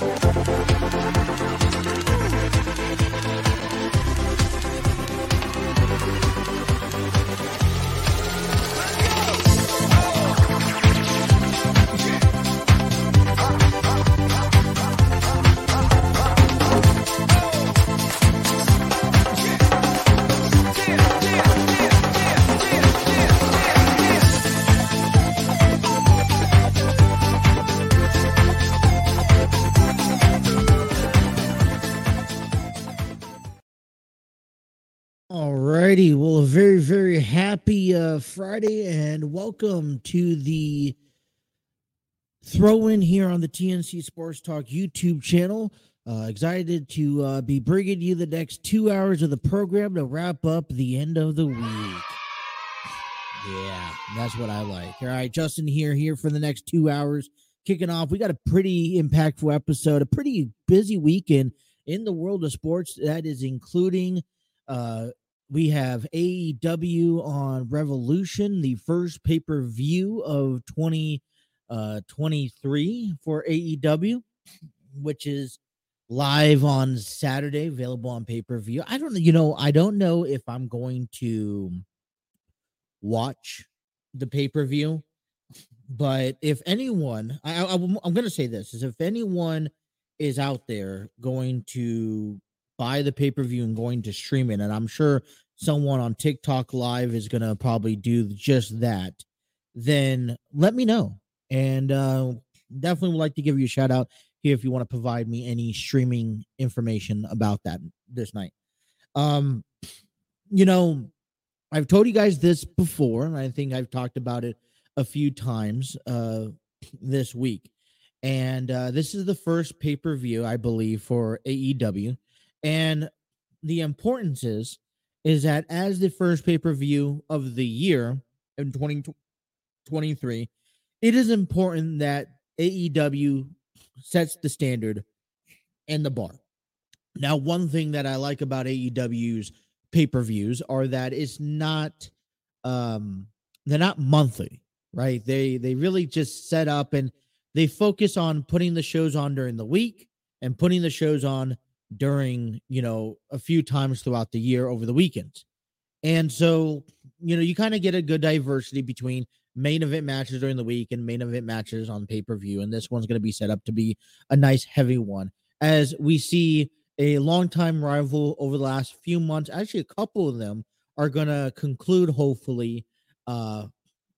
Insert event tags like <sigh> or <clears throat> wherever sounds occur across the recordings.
Well, a happy uh, Friday, and welcome to the throw in here on the TNC Sports Talk YouTube channel. Uh, excited to uh, be bringing you the next two hours of the program to wrap up the end of the week. Yeah, that's what I like. All right, Justin here, here for the next two hours, kicking off. We got a pretty impactful episode, a pretty busy weekend in the world of sports. That is including uh, we have AEW on Revolution, the first pay per view of 2023 uh, for AEW, which is live on Saturday, available on pay per view. I don't know, you know, I don't know if I'm going to watch the pay per view, but if anyone, I, I, I'm going to say this is if anyone is out there going to buy the pay per view and going to stream it. And I'm sure someone on TikTok Live is going to probably do just that. Then let me know. And uh, definitely would like to give you a shout out here if you want to provide me any streaming information about that this night. Um, you know, I've told you guys this before, and I think I've talked about it a few times uh, this week. And uh, this is the first pay per view, I believe, for AEW and the importance is is that as the first pay-per-view of the year in 2023, it is important that AEW sets the standard and the bar. Now, one thing that I like about AEW's pay-per-views are that it's not um they're not monthly, right? They they really just set up and they focus on putting the shows on during the week and putting the shows on during you know a few times throughout the year over the weekends. And so you know you kind of get a good diversity between main event matches during the week and main event matches on pay-per-view and this one's going to be set up to be a nice heavy one. As we see a longtime rival over the last few months actually a couple of them are going to conclude hopefully uh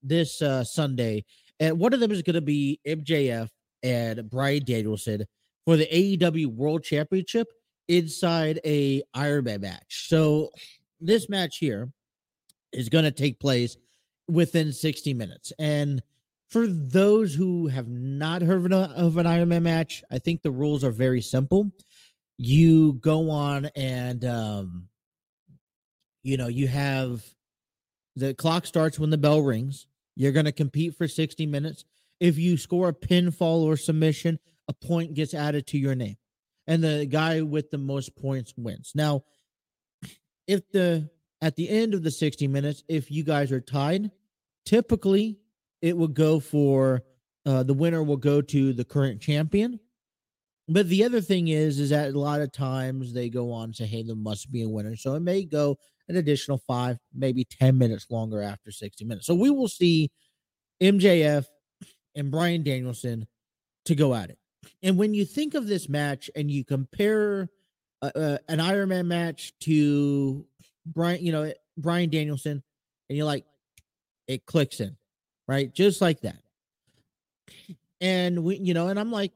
this uh sunday. And one of them is going to be mjf and bryan danielson for the aew world championship inside a Ironman match. So this match here is going to take place within 60 minutes. And for those who have not heard of an, of an Iron match, I think the rules are very simple. You go on and um you know, you have the clock starts when the bell rings. You're going to compete for 60 minutes. If you score a pinfall or submission, a point gets added to your name and the guy with the most points wins. Now, if the at the end of the 60 minutes, if you guys are tied, typically it will go for uh, the winner will go to the current champion. But the other thing is, is that a lot of times they go on to say, hey, there must be a winner. So it may go an additional five, maybe 10 minutes longer after 60 minutes. So we will see MJF and Bryan Danielson to go at it. And when you think of this match and you compare uh, uh, an Iron Man match to Bryan, you know, Bryan Danielson, and you're like, it clicks in, right? Just like that. And we, you know, and I'm like,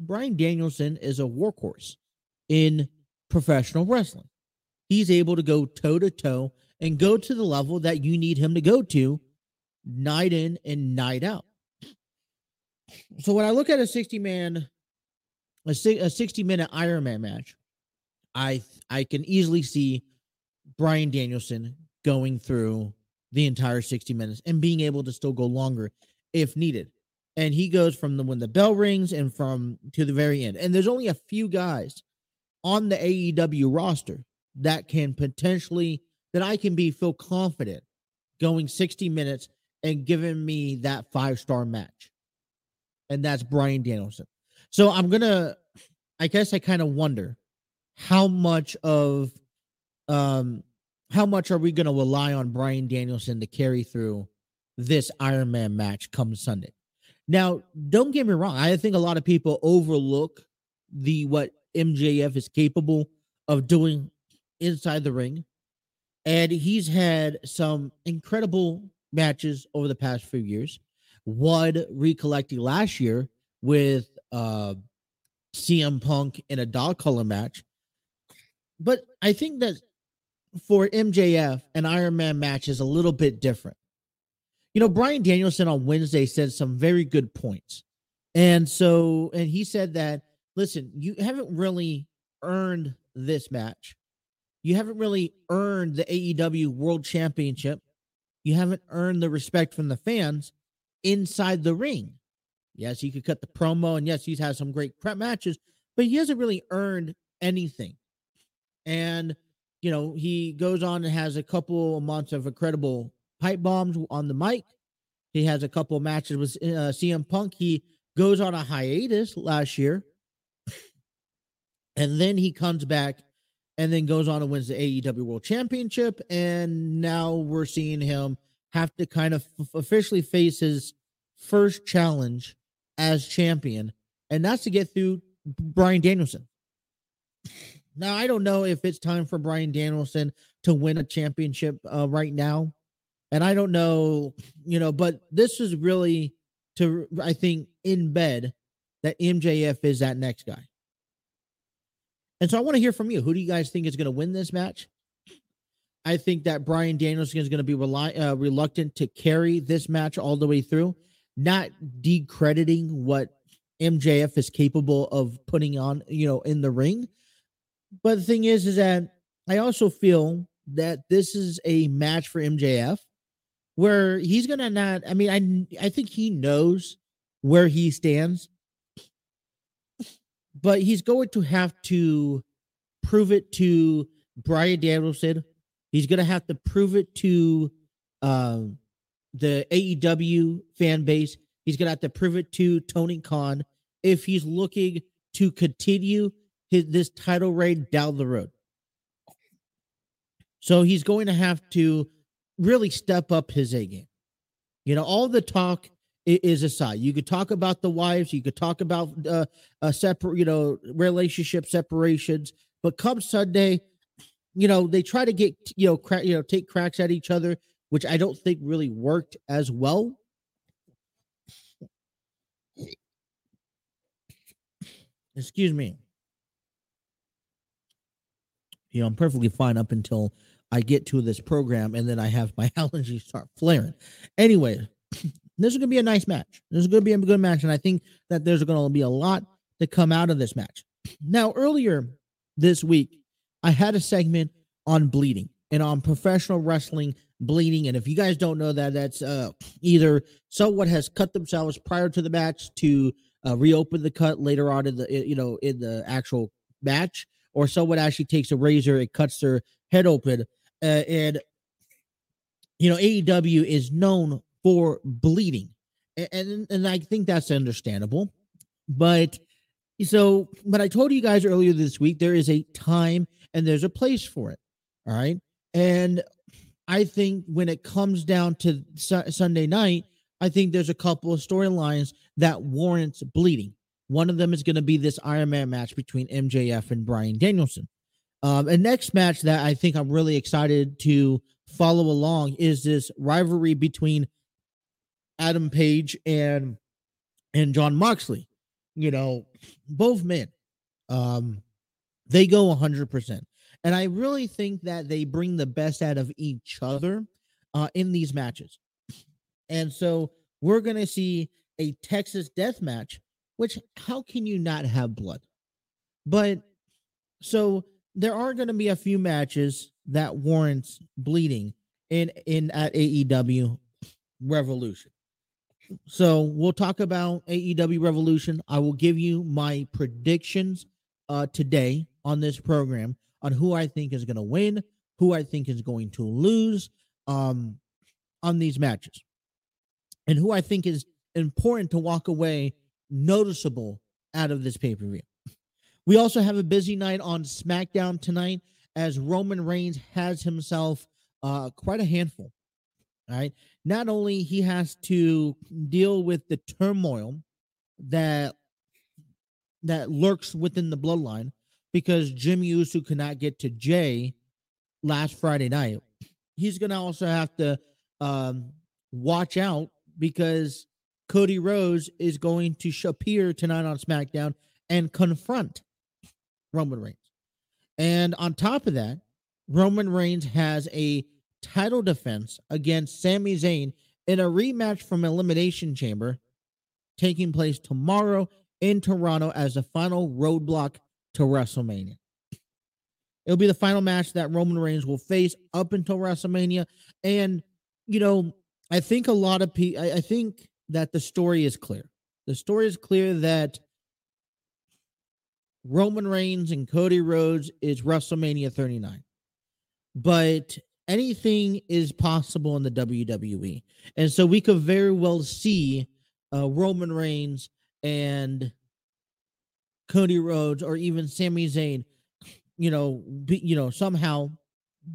Bryan Danielson is a workhorse in professional wrestling. He's able to go toe to toe and go to the level that you need him to go to night in and night out. So when I look at a 60 man, a, a 60 minute Ironman match, I I can easily see Bryan Danielson going through the entire 60 minutes and being able to still go longer if needed. And he goes from the when the bell rings and from to the very end. And there's only a few guys on the AEW roster that can potentially that I can be feel confident going 60 minutes and giving me that five star match. And that's Bryan Danielson. So I'm gonna I guess I kind of wonder how much of um how much are we gonna rely on Bryan Danielson to carry through this Iron Man match come Sunday? Now, don't get me wrong. I think a lot of people overlook the what MJF is capable of doing inside the ring. And he's had some incredible matches over the past few years. One recollecting last year with uh, CM Punk in a dog collar match. But I think that for MJF, an Iron Man match is a little bit different. You know, Bryan Danielson on Wednesday said some very good points. And so, and he said that listen, you haven't really earned this match. You haven't really earned the AEW World Championship. You haven't earned the respect from the fans inside the ring. Yes, he could cut the promo, and yes, he's had some great prep matches, but he hasn't really earned anything. And you know, he goes on and has a couple months of incredible pipe bombs on the mic. He has a couple matches with uh, CM Punk. He goes on a hiatus last year and then he comes back and then goes on and wins the AEW World Championship. And now we're seeing him have to kind of f- officially face his first challenge as champion, and that's to get through Bryan Danielson. Now, I don't know if it's time for Bryan Danielson to win a championship uh, right now. And I don't know, you know, but this is really to, I think, in bed that MJF is that next guy. And so I want to hear from you. Who do you guys think is going to win this match? I think that Bryan Danielson is going to be rely, uh, reluctant to carry this match all the way through, not decrediting what MJF is capable of putting on, you know, in the ring. But the thing is, is that I also feel that this is a match for MJF where he's to not, I mean, I, I think he knows where he stands but he's going to have to prove it to Bryan Danielson. He's to have to prove it to um, the AEW fan base. He's going to have to prove it to Tony Khan if he's looking to continue his, this title reign down the road. So he's going to have to really step up his A game. You know, all the talk is aside. You could talk about the wives, you could talk about uh, a separate, you know, relationship separations, but come Sunday, you know, they try to get, you know, crack, you know, take cracks at each other, which I don't think really worked as well. Excuse me. You know, I'm perfectly fine up until I get to this program and then I have my <laughs> allergies start flaring. Anyway, <clears throat> this is going to be a nice match. This is going to be a good match. And I think that there's going to be a lot to come out of this match. <clears throat> Now, earlier this week, I had a segment on bleeding and on professional wrestling bleeding. And if you guys don't know that, that's uh, either someone has cut themselves prior to the match to uh, reopen the cut later on in the you know in the actual match, or someone actually takes a razor and cuts their head open. Uh, and you know AEW is known for bleeding. And, and, and I think that's understandable. But so, but I told you guys earlier this week there is a time and there's a place for it. All right. And I think when it comes down to su- Sunday night, I think there's a couple of storylines that warrants bleeding. One of them is going to be this Iron Man match between MJF and Bryan Danielson. Um, and next match that I think I'm really excited to follow along is this rivalry between Adam Page and and Jon Moxley. You know, both men. Um, they go 100%. And I really think that they bring the best out of each other uh, in these matches. And so we're going to see a Texas death match, which how can you not have blood? But so there are going to be a few matches that warrants bleeding in in at AEW Revolution. So we'll talk about AEW Revolution. I will give you my predictions uh, today on this program on who I think is going to win, who I think is going to lose um, on these matches, and who I think is important to walk away noticeable out of this pay per view. We also have a busy night on SmackDown tonight as Roman Reigns has himself uh, quite a handful. All right. Not only he has to deal with the turmoil that that lurks within the bloodline because Jimmy Uso could not get to Jey last Friday night. He's going to also have to um, watch out because Cody Rhodes is going to appear tonight on SmackDown and confront Roman Reigns. And on top of that, Roman Reigns has a title defense against Sami Zayn in a rematch from Elimination Chamber taking place tomorrow in Toronto as the final roadblock to WrestleMania. It'll be the final match that Roman Reigns will face up until WrestleMania. And, you know, I think a lot of people, I think that the story is clear. The story is clear that Roman Reigns and Cody Rhodes is WrestleMania 39. But anything is possible in the WWE. And so we could very well see uh, Roman Reigns and Cody Rhodes or even Sami Zayn, you know, be, you know, somehow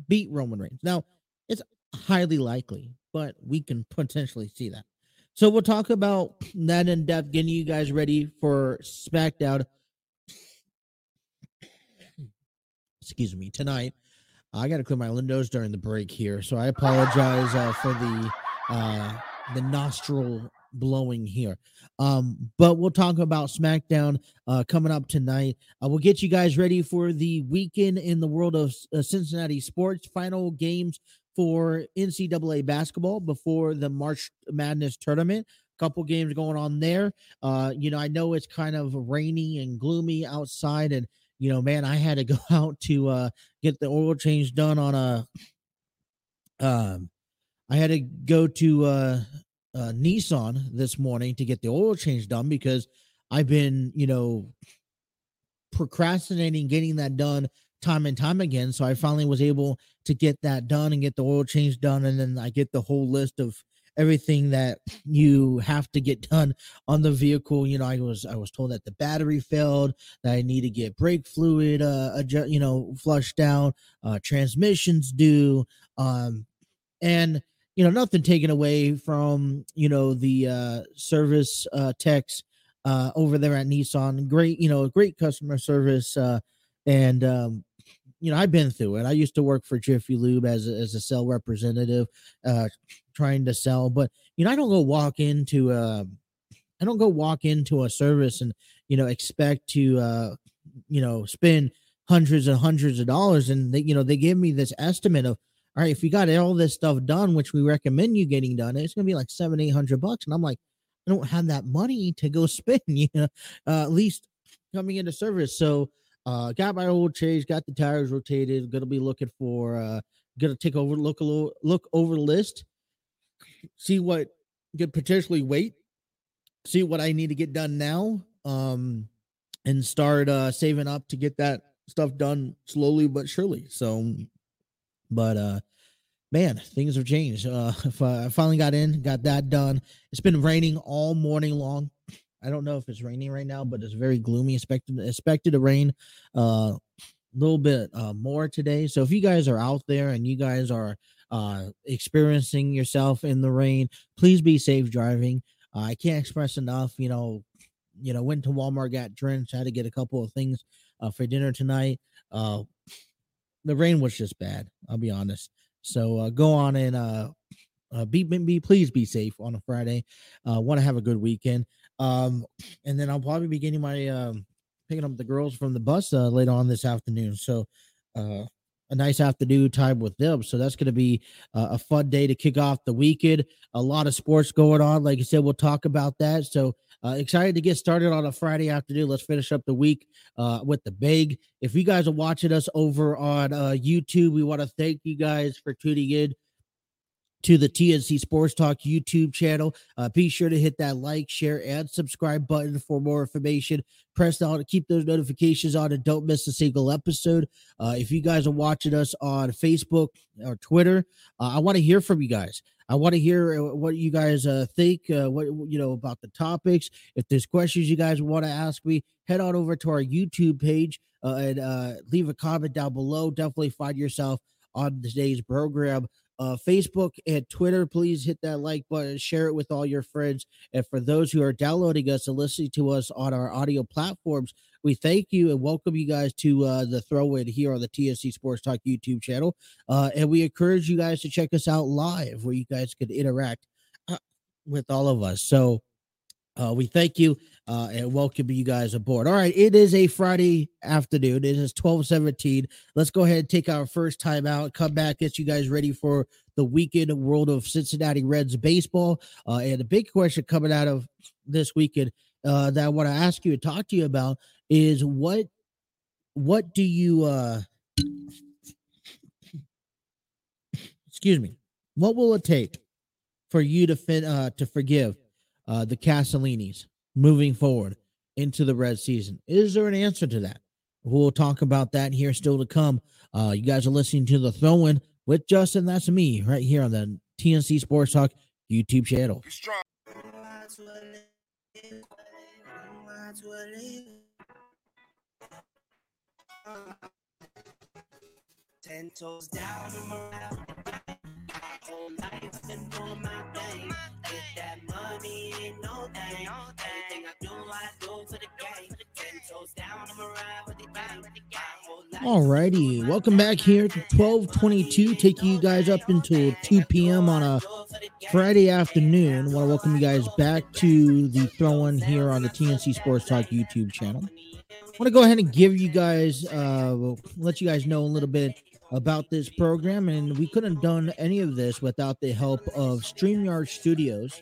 beat Roman Reigns. Now, it's highly likely, but we can potentially see that. So we'll talk about that in depth, getting you guys ready for SmackDown. Excuse me, tonight. I got to clear my windows during the break here, so I apologize uh, for the uh, the nostril blowing here. Um, but we'll talk about SmackDown uh, coming up tonight. Uh, we'll get you guys ready for the weekend in the world of uh, Cincinnati sports. Final games for NCAA basketball before the March Madness tournament. A couple games going on there. Uh, you know, I know it's kind of rainy and gloomy outside, and you know, man, I had to <laughs> go out to uh, get the oil change done on a. Um, I had to go to uh, uh, Nissan this morning to get the oil change done because I've been, you know, procrastinating getting that done time and time again. So I finally was able to get that done and get the oil change done, and then I get the whole list of everything that you have to get done on the vehicle. You know, I was I was told that the battery failed, that I need to get brake fluid, uh, adjust, you know, flushed down, uh, transmissions due, um, and you know, nothing taken away from you know the uh, service uh, techs uh, over there at Nissan. Great, you know, a great customer service, uh, and um, you know, I've been through it. I used to work for Jiffy Lube as as a sell representative, uh, trying to sell. But you know, I don't go walk into a, uh, I don't go walk into a service and you know expect to uh, you know spend hundreds and hundreds of dollars. And they, you know, they give me this estimate of all right, if you got all this stuff done, which we recommend you getting done, it's gonna be like seven, eight hundred bucks. And I'm like, I don't have that money <laughs> to go <laughs> spend, you know, uh, at least coming into service. So uh got my old change, got the tires rotated, gonna be looking for uh gonna take over little look over the list, see what could potentially wait, see what I need to get done now. Um and start uh saving up to get that stuff done slowly but surely. So but uh man, things have changed. Uh, <laughs> I finally got in, got that done. It's been raining all morning long. I don't know if it's raining right now, but it's very gloomy. Expected expected to rain uh, a little bit uh, more today. So if you guys are out there and you guys are uh, experiencing yourself in the rain, please be safe driving. Uh, I can't express enough. You know, you know, went to Walmart, got drenched, had to get a couple of things uh, for dinner tonight. The rain was just bad. I'll be honest. So uh, go on and uh, uh, be, be please be safe on a Friday. Uh, Want to have a good weekend. Um, and then I'll probably be getting my um, picking up the girls from the bus uh, later on this afternoon. So uh, a nice afternoon time with them. So that's going to be uh, a fun day to kick off the weekend. A lot of sports going on. Like I said, we'll talk about that. So uh, excited to get started on a Friday afternoon. Let's finish up the week uh, with the big. If you guys are watching us over on uh, YouTube, we want to thank you guys for tuning in to the TNC Sports Talk YouTube channel. Uh, be sure to hit that like, share, and subscribe button for more information. Press down to keep those notifications on and don't miss a single episode. Uh, if you guys are watching us on Facebook or Twitter, uh, I want to hear from you guys. I want to hear uh, what you guys uh, think, uh, what you know about the topics. If there's questions you guys want to ask me, head on over to our YouTube page and leave a comment down below. Definitely find yourself on today's program uh, Facebook and Twitter. Please hit that like button, share it with all your friends. And for those who are downloading us and listening to us on our audio platforms, we thank you and welcome you guys to uh, the throw in here on the TSC Sports Talk YouTube channel. Uh, and we encourage you guys to check us out live where you guys could interact uh, with all of us. So, uh, we thank you uh, and welcome you guys aboard. All right, it is a Friday afternoon. It is 1217. Let's go ahead and take our first time out, come back, get you guys ready for the weekend world of Cincinnati Reds baseball. Uh, and the big question coming out of this weekend uh, that I want to ask you and talk to you about is what what do you uh excuse me what will it take for you to fin- uh to forgive uh, the Castellinis moving forward into the red season? Is there an answer to that? We'll talk about that here still to come. Uh, you guys are listening to the throw in with Justin. That's me right here on the TNC Sports Talk YouTube channel. Ten toes down whole life doing my thing. Get that money ain't no thing. Everything I do, I do for the game. Ten toes down, I'ma ride with the gang. Alrighty, welcome back here to 1222, taking you guys up until 2 p.m. on a Friday afternoon. Want to welcome you guys back to the throw in here on the TNC Sports Talk YouTube channel. Want to go ahead and give you guys, uh, let you guys know a little bit about this program, and we couldn't have done any of this without the help of StreamYard Studios,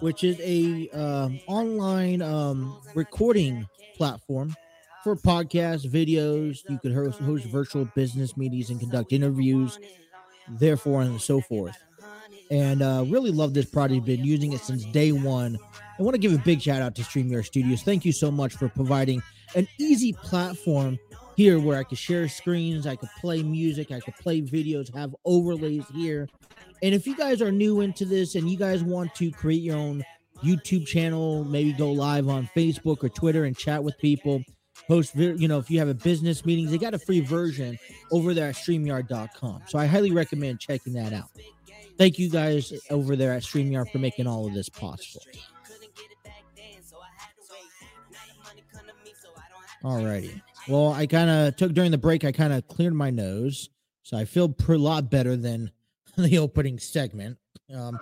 which is a um, online um, recording platform for podcasts, videos. You could host, host virtual business meetings and conduct interviews, therefore, and so forth. And uh, really love this product. Been using it since day one. I want to give a big shout out to StreamYard Studios. Thank you so much for providing an easy platform here where I could share screens, I could play music, I could play videos, have overlays here. And if you guys are new into this and you guys want to create your own YouTube channel, maybe go live on Facebook or Twitter and chat with people, host, you know, if you have a business meetings, they got a free version over there at StreamYard.com. So I highly recommend checking that out. Thank you guys over there at StreamYard for making all of this possible. Alrighty. Well, I kind of took during the break, I kind of cleared my nose. So I feel a lot better than <laughs> the opening segment. Um,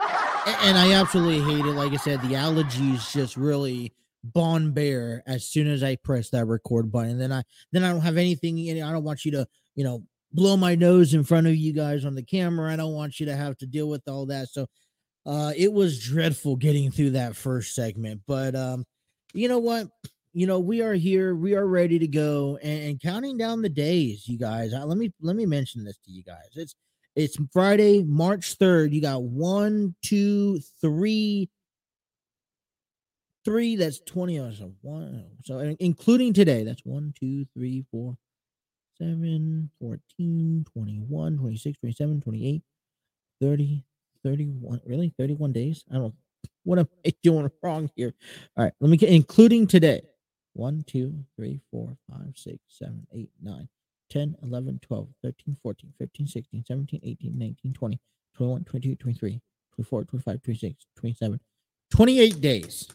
and I absolutely hate it. Like I said, the allergies just really bon bear as soon as I press that record button. Then I then I don't have anything. I don't want you to, you know, blow my nose in front of you guys on the camera. I don't want you to have to deal with all that. So uh it was dreadful getting through that first segment. But um, you know what? You know we are here we are ready to go and, and counting down the days you guys uh, let me let me mention this to you guys it's it's friday march 3rd you got one two three three that's 20 oh, so one so including today that's one two three four seven 14 21 26 27 28 30 31 really 31 days? I don't <laughs> what am i doing wrong here? All right let me get including today 1, 2, 3, 4, 5, 6, 7, 8, 9, 10, 11, 12, 13, 14, 15, 16, 17, 18, 19, 20, 21, 22, 23, 24, 25, 26, 27, 28 days.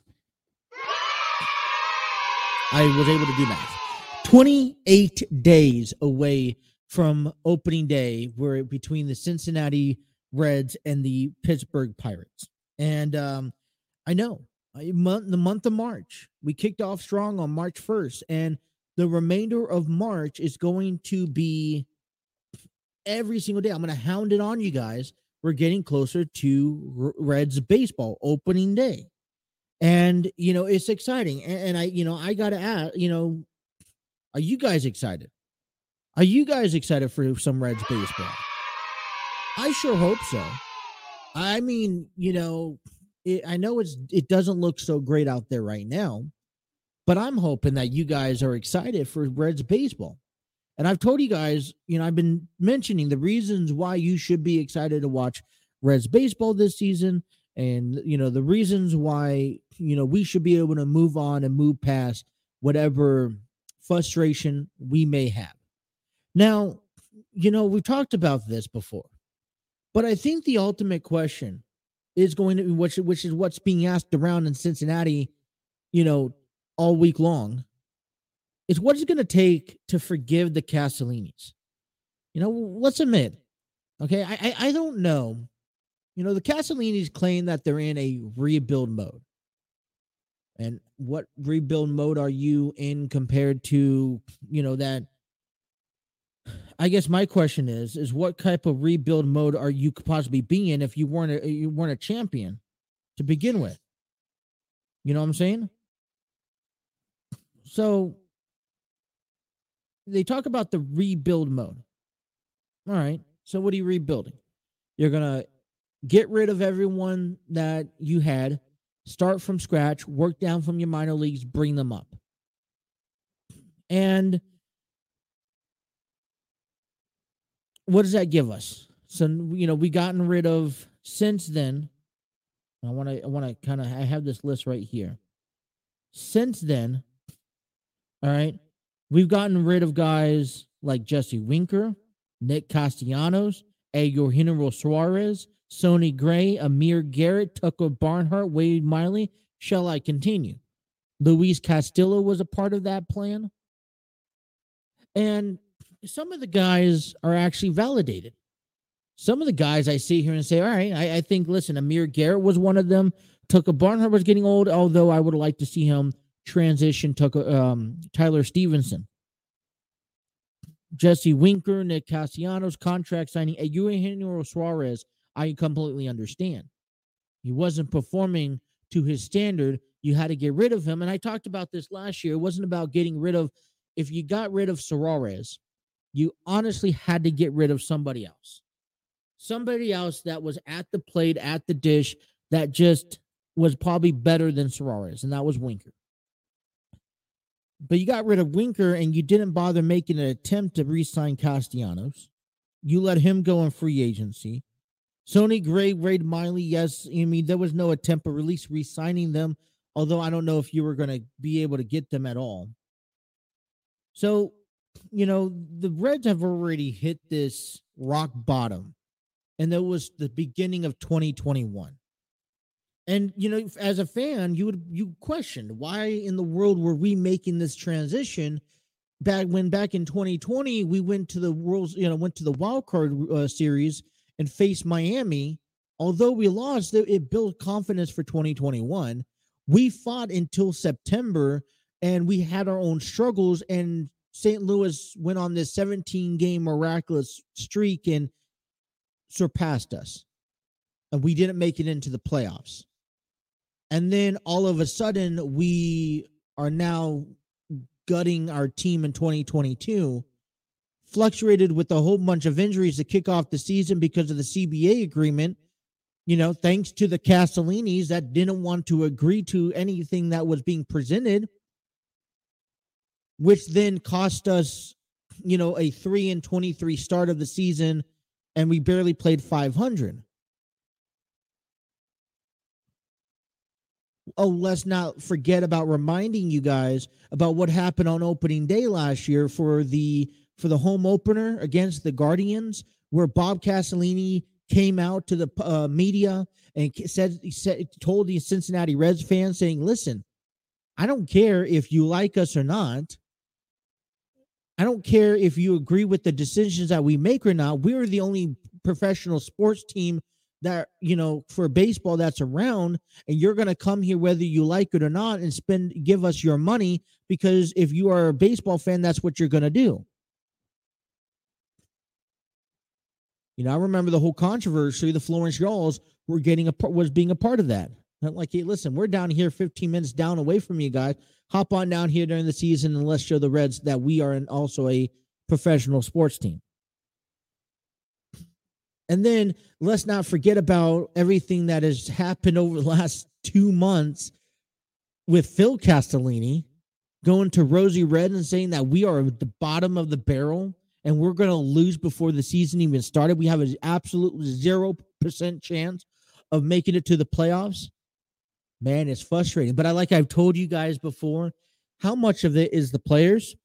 I was able to do math. 28 days away from opening day. We're between the Cincinnati Reds and the Pittsburgh Pirates. And um, I know Uh, month, the month of March. We kicked off strong on March 1st, and the remainder of March is going to be every single day. I'm going to hound it on you guys. We're getting closer to Reds baseball opening day. And, you know, it's exciting. And, and I, you know, I got to ask, you know, are you guys excited? Are you guys excited for some Reds baseball? I sure hope so. I mean, you know, it, I know it's it doesn't look so great out there right now, but I'm hoping that you guys are excited for Reds baseball. And I've told you guys, you know, I've been mentioning the reasons why you should be excited to watch Reds baseball this season and you know the reasons why you know we should be able to move on and move past whatever frustration we may have. Now, you know, we've talked about this before. But I think the ultimate question is going to be which which is what's being asked around in Cincinnati, you know, all week long is what is it going to take to forgive the Castellinis? You know, let's admit, okay, I, I, I don't know. You know, the Castellinis claim that they're in a rebuild mode. And what rebuild mode are you in compared to, you know, that? I guess my question is, is what type of rebuild mode are you possibly be in if you weren't a, you weren't a champion to begin with? You know what I'm saying? So they talk about the rebuild mode. All right. So what are you rebuilding? You're to get rid of everyone that you had, start from scratch, work down from your minor leagues, bring them up. And what does that give us? So you know, we gotten rid of since then. I want to I want to kind of I have this list right here. Since then, all right, we've gotten rid of guys like Jesse Winker, Nick Castellanos, Eugenio Suarez, Sonny Gray, Amir Garrett, Tucker Barnhart, Wade Miley. Shall I continue? Luis Castillo was a part of that plan. And some of the guys are actually validated. Some of the guys I see here and say, all right, I, I think, listen, Amir Garrett was one of them. Tucker Barnhart was getting old, although I would like to see him transition to um, Tyler Stephenson. Jesse Winker, Nick Castellanos, contract signing. Eugenio Suarez, I completely understand. He wasn't performing to his standard. You had to get rid of him. And I talked about this last year. It wasn't about getting rid of, if you got rid of Suarez, you honestly had to get rid of somebody else. Somebody else that was at the plate, at the dish, that just was probably better than Suarez, and that was Winker. But you got rid of Winker and you didn't bother making an attempt to re sign Castellanos. You let him go in free agency. Sonny Gray, Wade Miley, yes. I mean, there was no attempt at release re signing them, although I don't know if you were going to be able to get them at all. So you know, the Reds have already hit this rock bottom, and that was the beginning of 2021. And you know, as a fan, you would you questioned why in the world were we making this transition back when back in 2020 we went to the world's you know went to the wild card uh, series and faced Miami. Although we lost, it, it built confidence for 2021. We fought until September, and we had our own struggles and St. Louis went on this 17 game miraculous streak and surpassed us. And we didn't make it into the playoffs. And then all of a sudden, we are now gutting our team in 2022, fluctuated with a whole bunch of injuries to kick off the season because of the CBA agreement. You know, thanks to the Castellinis that didn't want to agree to anything that was being presented which then cost us, you know, a three and 23 start of the season, and we barely played 500. Oh, let's not forget about reminding you guys about what happened on opening day last year for the for the home opener against the Guardians, where Bob Castellini came out to the uh, media and said, said told the Cincinnati Reds fans saying, "Listen, I don't care if you like us or not. I don't care if you agree with the decisions that we make or not. We're the only professional sports team that, you know, for baseball that's around. And you're going to come here whether you like it or not and spend, give us your money because if you are a baseball fan, that's what you're going to do. You know, I remember the whole controversy. The Florence Y'alls were getting a part was being a part of that. like, hey, listen, we're down here 15 minutes down away from you guys. Hop on down here during the season and let's show the Reds that we are an, also a professional sports team. And then let's not forget about everything that has happened over the last two months with Phil Castellini going to Rosie Red and saying that we are at the bottom of the barrel and we're going to lose before the season even started. We have an absolute 0% chance of making it to the playoffs. Man, it's frustrating. But I like I've told you guys before, how much of it is the players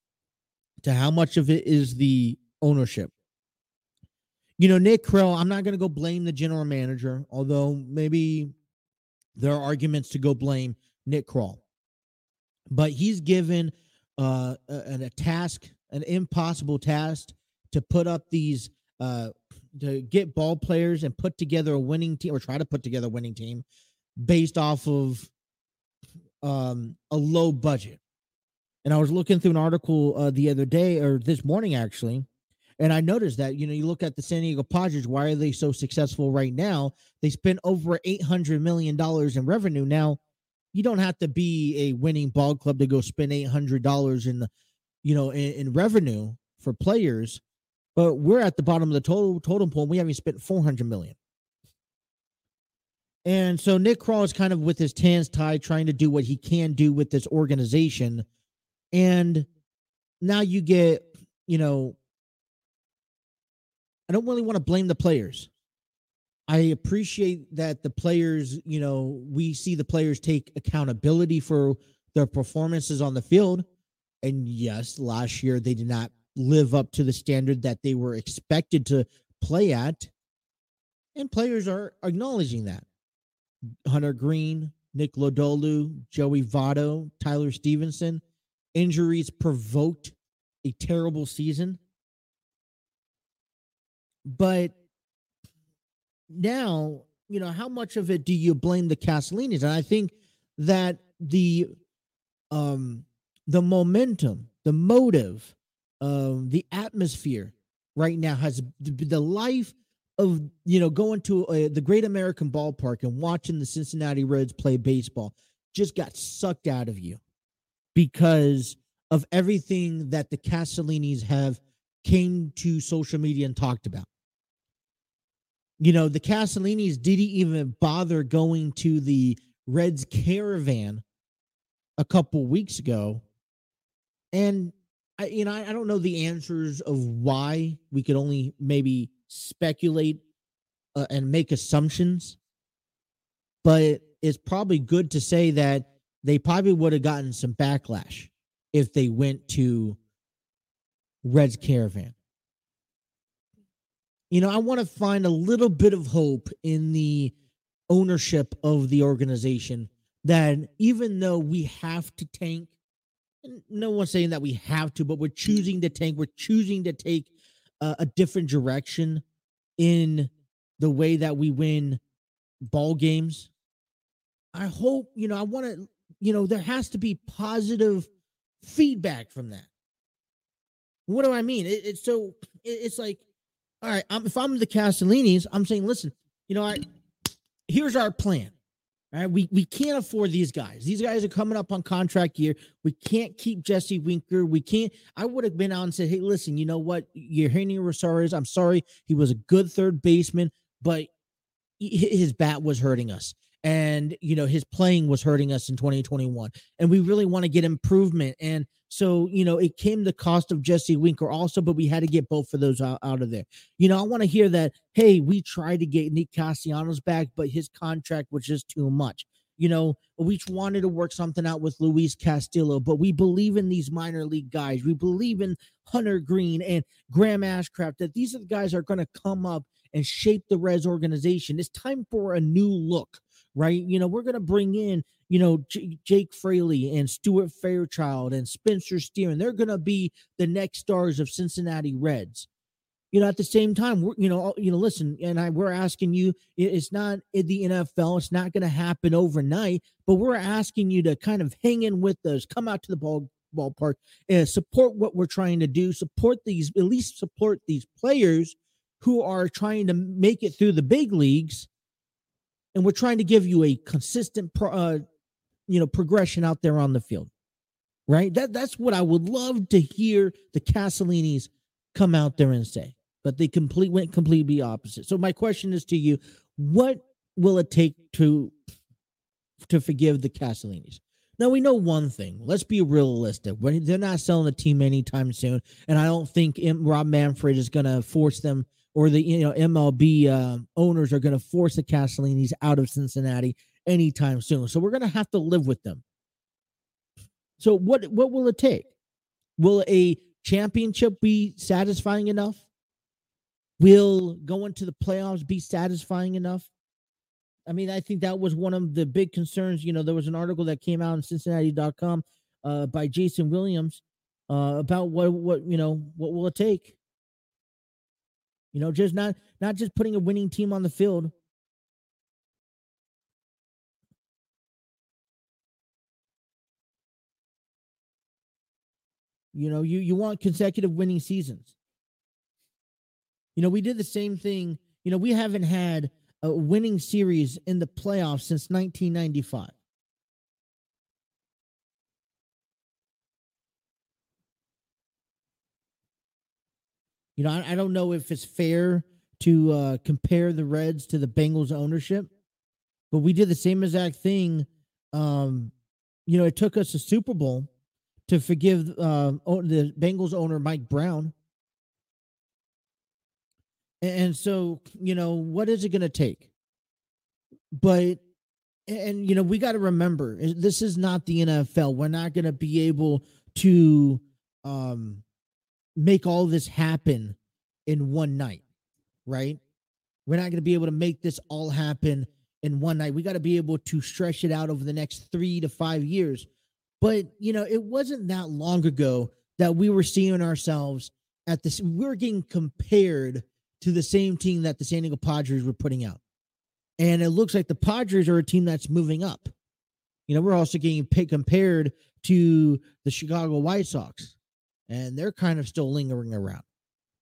to how much of it is the ownership. You know, Nick Krall, I'm not going to go blame the general manager, although maybe there are arguments to go blame Nick Krall. But he's given uh, a, a task, an impossible task to put up these, uh, to get ball players and put together a winning team or try to put together a winning team based off of um, a low budget. And I was looking through an article uh, the other day or this morning actually, and I noticed that you know you look at the San Diego Padres. Why are they so successful right now? They spent over eight hundred million dollars in revenue. Now, you don't have to be a winning ball club to go spend eight hundred dollars in, you know, in, in, revenue for players. But we're at the bottom of the total totem pole. We haven't spent four hundred million. And so Nick Krall is kind of with his hands tied, trying to do what he can do with this organization. And now you get, you know, I don't really want to blame the players. I appreciate that the players, you know, we see the players take accountability for their performances on the field. And yes, last year they did not live up to the standard that they were expected to play at. And players are acknowledging that. Hunter Greene, Nick Lodolo, Joey Votto, Tyler Stephenson. Injuries provoked a terrible season. But now, you know, how much of it do you blame the Castellinis? And I think that the um the momentum, the motive, um, the atmosphere right now has the life of you know going to a, the Great American Ballpark and watching the Cincinnati Reds play baseball just got sucked out of you because of everything that the Castellinis have came to social media and talked about. You know, the Castellinis didn't even bother going to the Reds caravan a couple weeks ago. And I, you know, I, I don't know the answers of why we could only maybe speculate uh, and make assumptions, but it's probably good to say that they probably would have gotten some backlash if they went to Red's Caravan. You know, I want to find a little bit of hope in the ownership of the organization that even though we have to tank, no one's saying that we have to, but we're choosing to tank, we're choosing to take a, a different direction in the way that we win ball games. I hope, you know, I want to, you know, there has to be positive feedback from that. What do I mean? It, it's so, it, it's like, all right, I'm, if I'm the Castellinis, I'm saying, listen, you know, I, here's our plan. All right, we we can't afford these guys. These guys are coming up on contract year. We can't keep Jesse Winker. We can't. I would have been out and said, "Hey, listen, you know what? Eugenio Rosario's, I'm sorry. He was a good third baseman, but his bat was hurting us, and you know his playing was hurting us in 2021. And we really want to get improvement. And so, you know, it came the cost of Jesse Winker also, but we had to get both of those out, out of there. You know, I want to hear that, hey, we tried to get Nick Castellanos back, but his contract was just too much. You know, we wanted to work something out with Luis Castillo, but we believe in these minor league guys. We believe in Hunter Greene and Graham Ashcraft, that these are the guys are going to come up and shape the Reds organization. It's time for a new look, right? You know, we're going to bring in you know, J- Jake Fraley and Stuart Fairchild and Spencer Steer, and they're going to be the next stars of Cincinnati Reds. You know, at the same time, we're, you know, you know, listen, and I, we're asking you, it's not in the NFL, it's not going to happen overnight, but we're asking you to kind of hang in with us, come out to the ball ballpark, and support what we're trying to do, support these, at least support these players who are trying to make it through the big leagues and we're trying to give you a consistent pro, uh, you know progression out there on the field right that that's what i would love to hear the Castellinis come out there and say but they complete went completely opposite so my question is to you what will it take to to forgive the Castellinis now we know one thing. Let's be realistic. When they're not selling the team anytime soon, and I don't think Rob Manfred is going to force them, or the you know MLB uh, owners are going to force the Castellinis out of Cincinnati anytime soon. So we're going to have to live with them. So what what will it take? Will a championship be satisfying enough? Will going to the playoffs be satisfying enough? I mean, I think that was one of the big concerns. You know, there was an article that came out in Cincinnati.com uh, by Jason Williams uh, about what what you know what will it take. You know, just not not just putting a winning team on the field. You know, you you want consecutive winning seasons. You know, we did the same thing. You know, we haven't had a winning series in the playoffs since 1995. You know, I, I don't know if it's fair to uh, compare the Reds to the Bengals ownership, but we did the same exact thing. Um, you know, it took us a Super Bowl to forgive uh, the Bengals owner Mike Brown and so, you know, what is it going to take? But, and, you know, we got to remember this is not the NFL. We're not going to be able to um, make all this happen in one night, right? We're not going to be able to make this all happen in one night. We got to be able to stretch it out over the next three to five years. But, you know, it wasn't that long ago that we were seeing ourselves at this, we are getting compared to the same team that the San Diego Padres were putting out. And it looks like the Padres are a team that's moving up. You know, we're also getting compared to the Chicago White Sox, and they're kind of still lingering around.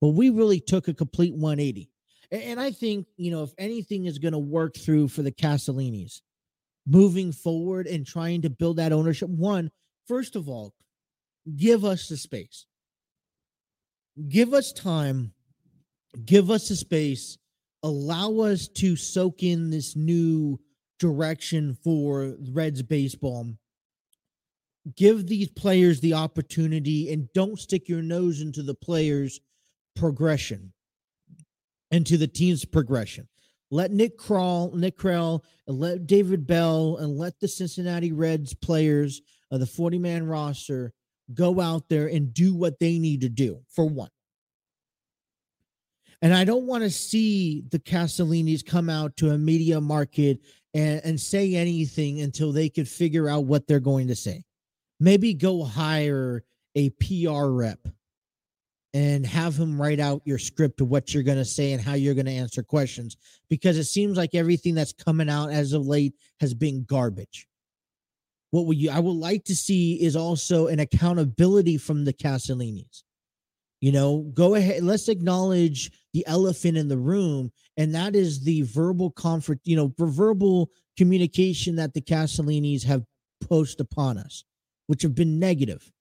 But we really took a complete 180. And I think, you know, if anything is going to work through for the Castellinis moving forward and trying to build that ownership, one, first of all, give us the space. Give us time give us a space, allow us to soak in this new direction for Reds baseball. Give these players the opportunity and don't stick your nose into the players' progression, into the team's progression. Let Nick Krall, Nick Krall, and let David Bell, and let the Cincinnati Reds players of the 40 man roster go out there and do what they need to do for one. And I don't want to see the Castellinis come out to a media market and, and say anything until they can figure out what they're going to say. Maybe go hire a PR rep and have him write out your script of what you're going to say and how you're going to answer questions because it seems like everything that's coming out as of late has been garbage. What would you I would like to see is also an accountability from the Castellinis. You know, go ahead. Let's acknowledge the elephant in the room, and that is the verbal comfort, you know, verbal communication that the Castellinis have posted upon us, which have been negative.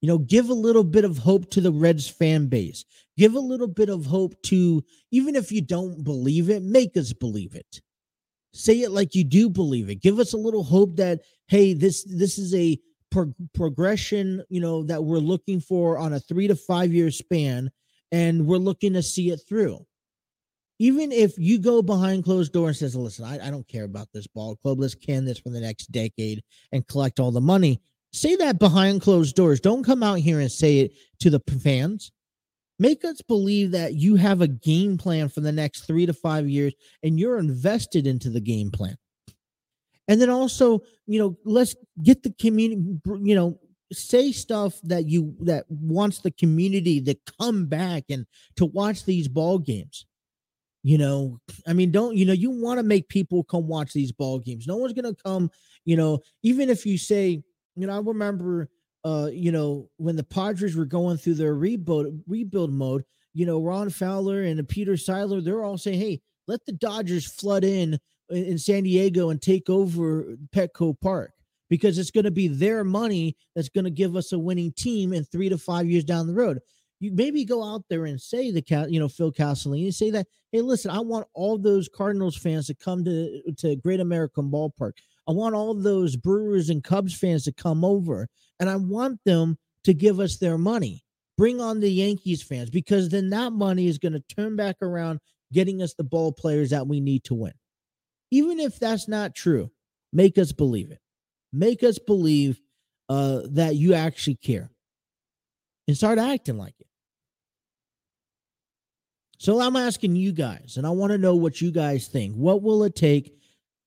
You know, give a little bit of hope to the Reds fan base. Give a little bit of hope to, even if you don't believe it, make us believe it. Say it like you do believe it. Give us a little hope that, hey, this this is a pro- progression, you know, that we're looking for on a three to five year span, and we're looking to see it through. Even if you go behind closed door and says, "Listen, I, I don't care about this ball club. Let's can this for the next decade and collect all the money." Say that behind closed doors. Don't come out here and say it to the fans. Make us believe that you have a game plan for the next three to five years and you're invested into the game plan and then also you know let's get the community you know say stuff that you that wants the community to come back and to watch these ball games you know i mean don't you know you want to make people come watch these ball games no one's gonna come you know even if you say you know i remember uh you know when the padres were going through their rebuild rebuild mode you know, Ron Fowler and Peter Seidler, they're all saying, hey, let the Dodgers flood in in San Diego and take over Petco Park because it's going to be their money that's going to give us a winning team in three to five years down the road. You maybe go out there and say the you know, Phil Castellini, say that, hey, listen, I want all those Cardinals fans to come to to Great American Ballpark. I want all those Brewers and Cubs fans to come over, and I want them to give us their money. Bring on the Yankees fans because then that money is going to turn back around, getting us the ball players that we need to win. Even if that's not true, make us believe it. Make us believe uh, that you actually care and start acting like it. So I'm asking you guys, and I want to know what you guys think. What will it take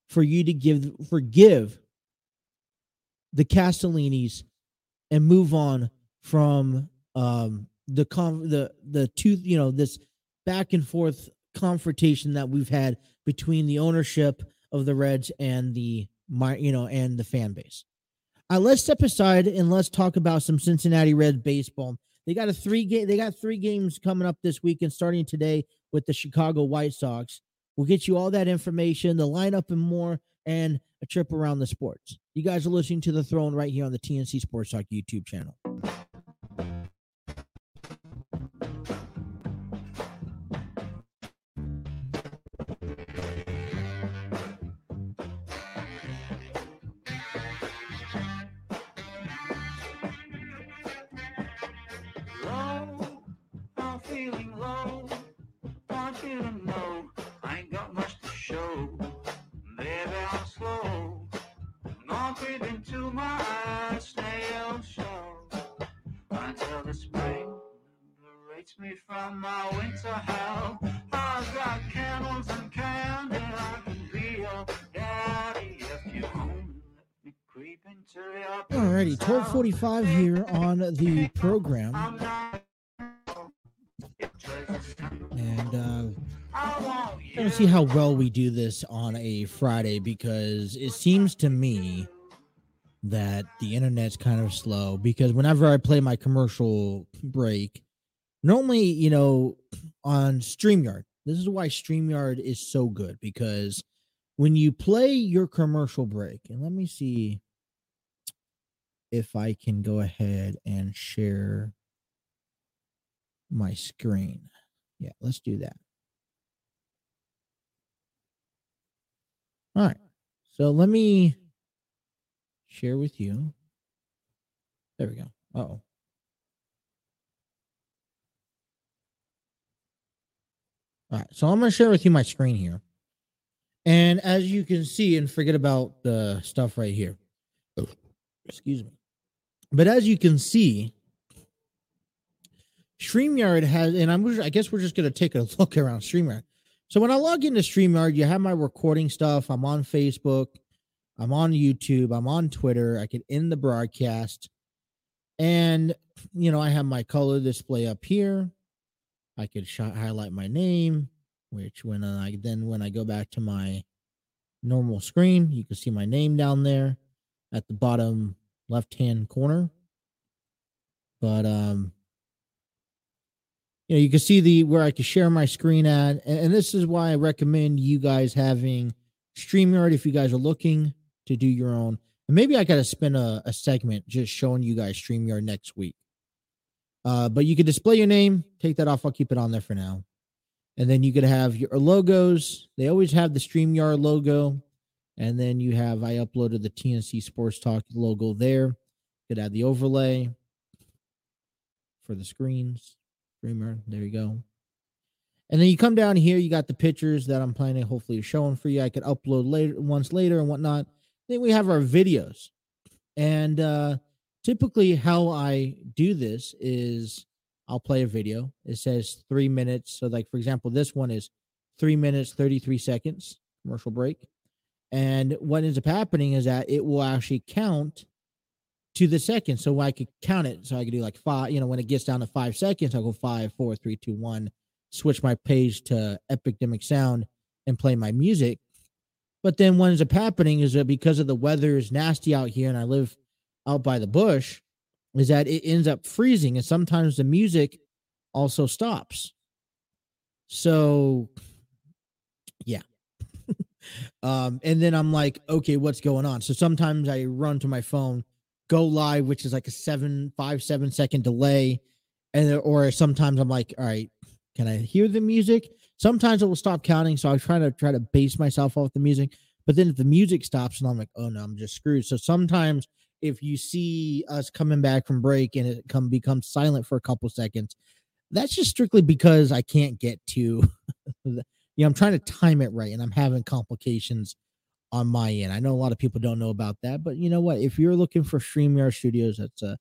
for you to give forgive the Castellinis and move on from um, the the the two you know this back and forth confrontation that we've had between the ownership of the Reds and the my you know and the fan base. Uh, let's step aside and let's talk about some Cincinnati Reds baseball. They got a three game. They got three games coming up this weekend, starting today with the Chicago White Sox. We'll get you all that information, the lineup, and more, and a trip around the sports. You guys are listening to the Throw In right here on the TNC Sports Talk YouTube channel. Alrighty, 1245 here on the program. And uh going to see how well we do this on a Friday because it seems to me that the internet's kind of slow because whenever I play my commercial break, normally, you know, on StreamYard, this is why StreamYard is so good because when you play your commercial break, and let me see if I can go ahead and share my screen. Yeah, let's do that. All right. So let me share with you. There we go. oh. All right. So I'm going to share with you my screen here. And as you can see, and forget about the stuff right here. Excuse me. But as you can see, StreamYard has, and I'm, I guess we're just going to take a <laughs> look around StreamYard. So when I log into StreamYard, you have my recording stuff. I'm on Facebook, I'm on YouTube, I'm on Twitter. I can end the broadcast. And, you know, I have my color display up here. I could sh- highlight my name, which when I then when I go back to my normal screen, you can see my name down there at the bottom left hand corner. But um you know, you can see the where I can share my screen at, and, and this is why I recommend you guys having StreamYard if you guys are looking to do your own. And maybe I gotta spend a, a segment just showing you guys StreamYard next week. Uh, but you can display your name, take that off, I'll keep it on there for now. And then you could have your logos. They always have the StreamYard logo. And then you have, I uploaded the TNC Sports Talk logo there. Could add the overlay for the screens. Streamer, there you go. And then you come down here, you got the pictures that I'm planning, hopefully, showing for you. I could upload later, once later, and whatnot. Then we have our videos. And uh, typically, how I do this is I'll play a video. It says three minutes. So, like, for example, this one is three minutes, 33 seconds commercial break. And what ends up happening is that it will actually count to the second. So I could count it. So I could do like five, you know, when it gets down to five seconds, I'll go five, four, three, two, one, switch my page to Epidemic Sound and play my music. But then what ends up happening is that because of the weather is nasty out here and I live out by the bush, is that it ends up freezing and sometimes the music also stops. So. Um, and then I'm like, okay, what's going on? So sometimes I run to my phone, go live, which is like a seven, five, seven second delay. And or sometimes I'm like, all right, can I hear the music? Sometimes it will stop counting. So I try to try to base myself off the music. But then if the music stops and I'm like, oh no, I'm just screwed. So sometimes if you see us coming back from break and it come becomes silent for a couple seconds, that's just strictly because I can't get to <laughs> you know, I'm trying to time it right and I'm having complications on my end. I know a lot of people don't know about that, but you know what? If you're looking for StreamYard Studios, that's a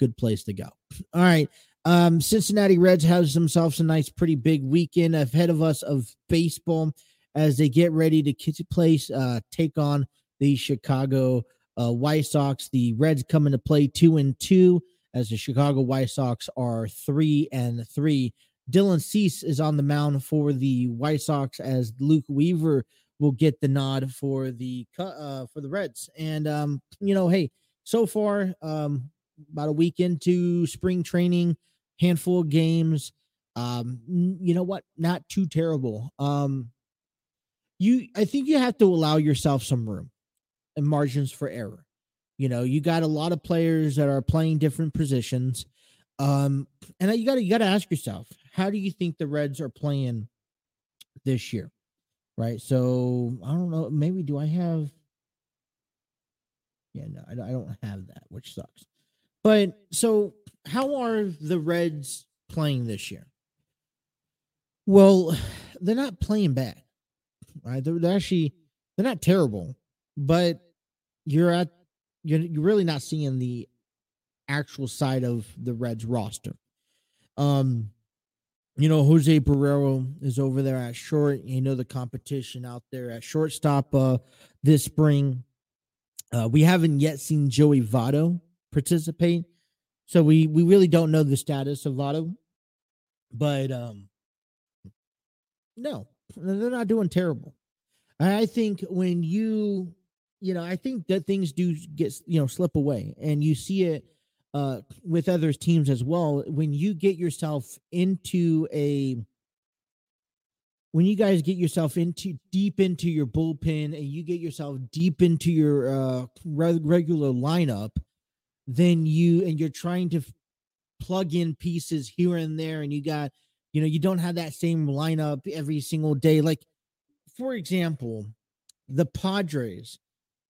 good place to go. <laughs> All right. Um, Cincinnati Reds has themselves a nice, pretty big weekend ahead of us of baseball as they get ready to place, uh, take on the Chicago uh, White Sox. The Reds come into play two and two as the Chicago White Sox are three and three. Dylan Cease is on the mound for the White Sox as Luke Weaver will get the nod for the uh, for the Reds. And um, you know, hey, so far, um, about a week into spring training, handful of games. Um, you know what? Not too terrible. Um, you, I think you have to allow yourself some room and margins for error. You know, you got a lot of players that are playing different positions. Um, and you got to you got to ask yourself, how do you think the Reds are playing this year? Right. So I don't know. Maybe do I have? Yeah, no, I don't have that, which sucks. But so, how are the Reds playing this year? Well, <sighs> they're not playing bad, right? They're, they're actually they're not terrible, but you're at you're, you're really not seeing the actual side of the Reds roster. Um, you know, Jose Barrero is over there at short. You know, the competition out there at shortstop uh, this spring. Uh, we haven't yet seen Joey Votto participate, so we we really don't know the status of Votto. But um, no, they're not doing terrible. I think when you you know, I think that things do get you know slip away, and you see it uh, with other teams as well. When you get yourself into a when you guys get yourself into deep into your bullpen and you get yourself deep into your uh, re- regular lineup, then you and you're trying to f- plug in pieces here and there, and you got you know you don't have that same lineup every single day. Like for example, the Padres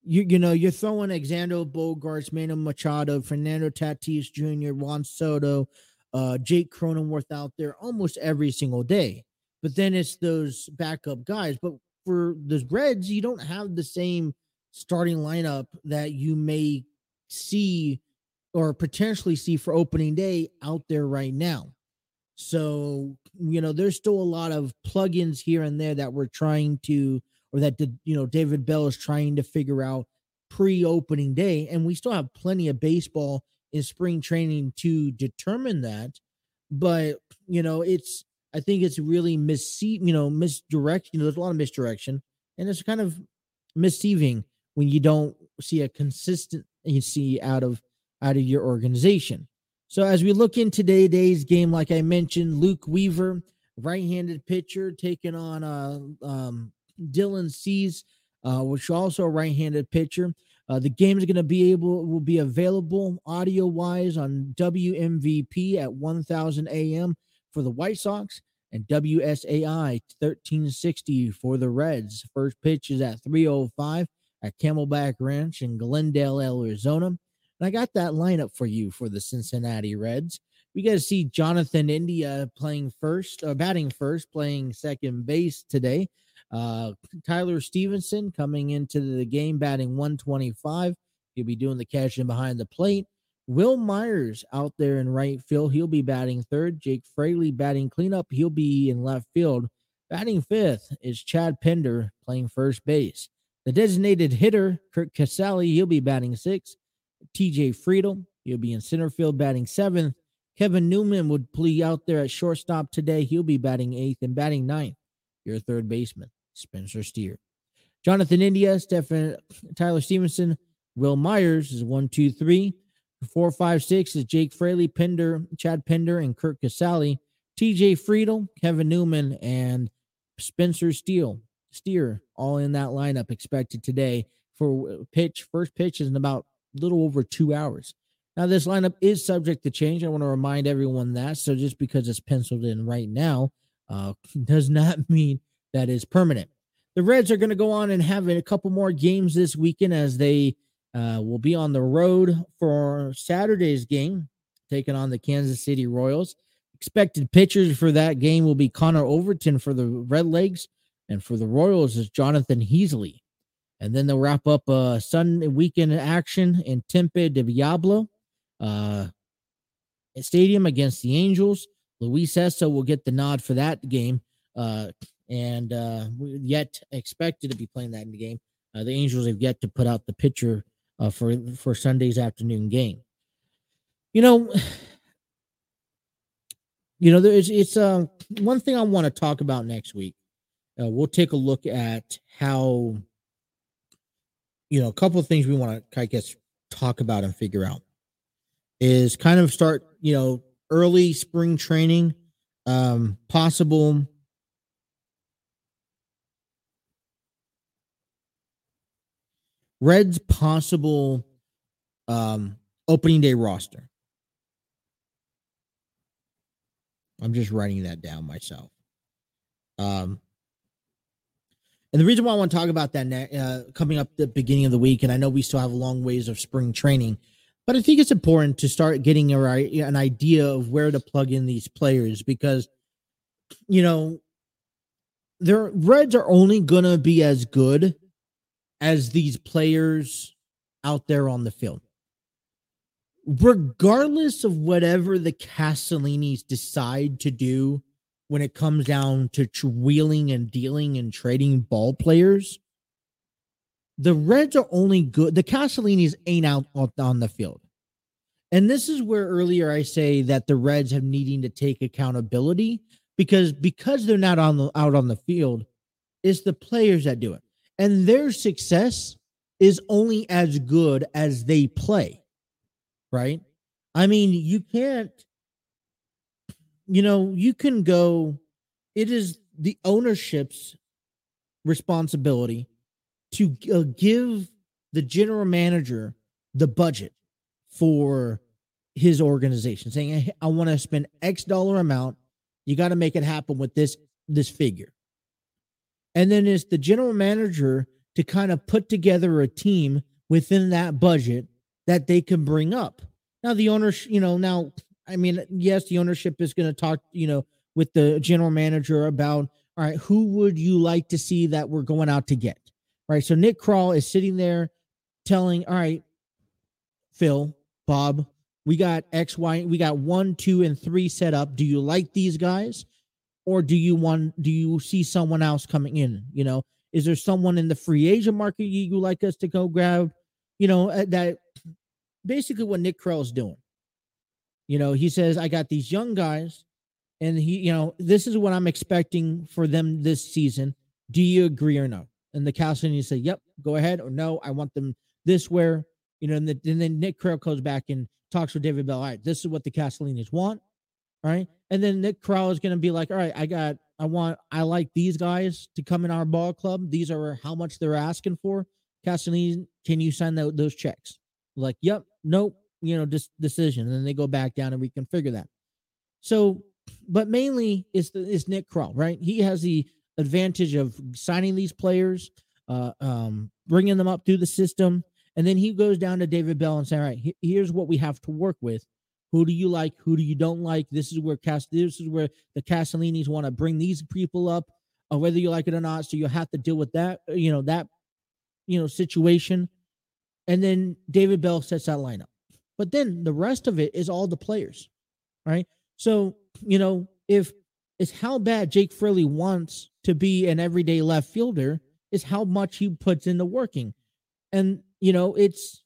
you you know you're throwing Xander Bogaerts, Manny Machado, Fernando Tatis Jr., Juan Soto, uh, Jake Cronenworth out there almost every single day. But then it's those backup guys. But for the Reds, you don't have the same starting lineup that you may see or potentially see for opening day out there right now. So, you know, there's still a lot of plugins here and there that we're trying to or that did you know David Bell is trying to figure out pre-opening day, and we still have plenty of baseball in spring training to determine that. But you know, it's I think it's really mis you know misdirection. You know, there's a lot of misdirection, and it's kind of misleading when you don't see a consistency out of out of your organization. So as we look in today's game, like I mentioned, Luke Weaver, right-handed pitcher, taking on uh, um, Dylan Cease, uh, which also a right-handed pitcher. Uh, the game is going to be able will be available audio wise on WMVP at 1000 AM for the White Sox and WSAI 1360 for the Reds. First pitch is at 305 at Camelback Ranch in Glendale, Arizona. And I got that lineup for you for the Cincinnati Reds. We got to see Jonathan India playing first, uh, batting first, playing second base today. Uh, Tyler Stephenson coming into the game batting 125. He'll be doing the catching behind the plate. Wil Myers out there in right field. He'll be batting third. Jake Fraley batting cleanup. He'll be in left field. Batting fifth is Chad Pinder playing first base. The designated hitter, Curt Casali, he'll be batting sixth. TJ Friedl, he'll be in center field batting seventh. Kevin Newman would play out there at shortstop today. He'll be batting eighth and batting ninth. Your third baseman. Spencer Steer. Jonathan India, Stephen Tyler Stephenson, Wil Myers is one, two, three. Four, five, six is Jake Fraley, Pinder, Chad Pinder, and Curt Casali. TJ Friedl, Kevin Newman, and Spencer Steele, Steer, all in that lineup expected today for pitch. First pitch is in about a little over two hours. Now, this lineup is subject to change. I want to remind everyone that. So, just because it's penciled in right now uh, <laughs> does not mean that is permanent. The Reds are going to go on and have a couple more games this weekend as they uh, will be on the road for Saturday's game, taking on the Kansas City Royals. Expected pitchers for that game will be Connor Overton for the Red Legs, and for the Royals is Jonathan Heasley. And then they'll wrap up a uh, Sunday weekend action in Tempe de Diablo uh, Stadium against the Angels. Luis Cessa will get the nod for that game, uh, and uh, yet expected to be playing that in the game. Uh, the Angels have yet to put out the pitcher uh, for for Sunday's afternoon game. You know, <sighs> you know, there's it's uh, one thing I want to talk about next week. Uh, we'll take a look at how you know a couple of things we want to I guess talk about and figure out is kind of start you know early spring training um possible Reds possible um opening day roster. I'm just writing that down myself. Um and the reason why I want to talk about that uh, coming up the beginning of the week, and I know we still have a long ways of spring training, but I think it's important to start getting a, an idea of where to plug in these players because, you know, their Reds are only going to be as good as these players out there on the field. Regardless of whatever the Castellinis decide to do when it comes down to wheeling and dealing and trading ball players. The Reds are only good. The Castellinis ain't out on the field. And this is where earlier I say that the Reds have needing to take accountability because because they're not on the out on the field, it's the players that do it. And their success is only as good as they play. Right? I mean, you can't you know, you can go, it is the ownership's responsibility to uh, give the general manager the budget for his organization saying i want to spend x dollar amount you got to make it happen with this this figure and then it's the general manager to kind of put together a team within that budget that they can bring up now the owners you know now I mean, yes, the ownership is going to talk, you know, with the general manager about, all right, who would you like to see that we're going out to get? Right. So Nick Krall is sitting there telling, all right, Phil, Bob, we got X, Y, we got one, two, and three set up. Do you like these guys? Or do you want, do you see someone else coming in? You know, is there someone in the free agent market you, like us to go grab? You know, uh, that basically what Nick Krall is doing. You know, he says, I got these young guys, and he, you know, this is what I'm expecting for them this season. Do you agree or no? And the Castellini say, Yep, go ahead, or no, I want them this where, you know, and, the, and then Nick Krall goes back and talks with David Bell. All right, this is what the Castellinis want. Right. And then Nick Krall is going to be like, All right, I got, I want, I like these guys to come in our ball club. These are how much they're asking for. Castellini, can you sign those checks? Like, yep, nope, you know, dis- decision. And then they go back down and reconfigure that. So, but mainly it's the, it's Nick Krall, right? He has the advantage of signing these players, uh, um, bringing them up through the system, and then he goes down to David Bell and say, "All right, here's what we have to work with. Who do you like? Who do you don't like? This is where Cast. This is where the Castellinis want to bring these people up, uh, whether you like it or not. So you have to deal with that, uh, you know, that, you know, situation. And then David Bell sets that lineup. But then the rest of it is all the players, right? So, you know, if it's how bad Jake Fraley wants to be an everyday left fielder, is how much he puts into working. And, you know, it's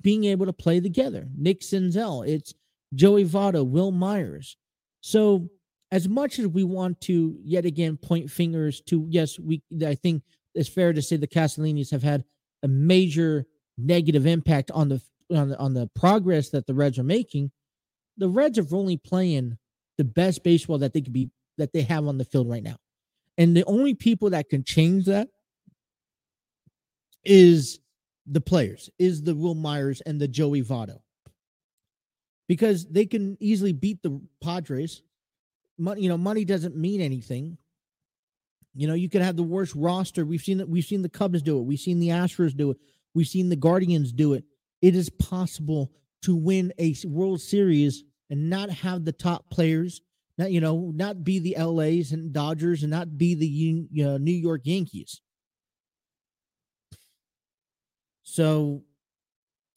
being able to play together. Nick Senzel, it's Joey Votto, Wil Myers. So, as much as we want to yet again point fingers to, yes, we, I think it's fair to say the Castellinis have had a major negative impact on the on the, on the progress that the Reds are making, the Reds are only playing the best baseball that they could be that they have on the field right now. And the only people that can change that is the players, is the Wil Myers and the Joey Votto. Because they can easily beat the Padres. Money, you know, money doesn't mean anything. You know, you could have the worst roster. We've seen that we've seen the Cubs do it. We've seen the Astros do it. We've seen the Guardians do it. It is possible to win a World Series and not have the top players, not you know, not be the LA's and Dodgers and not be the uh, New York Yankees. So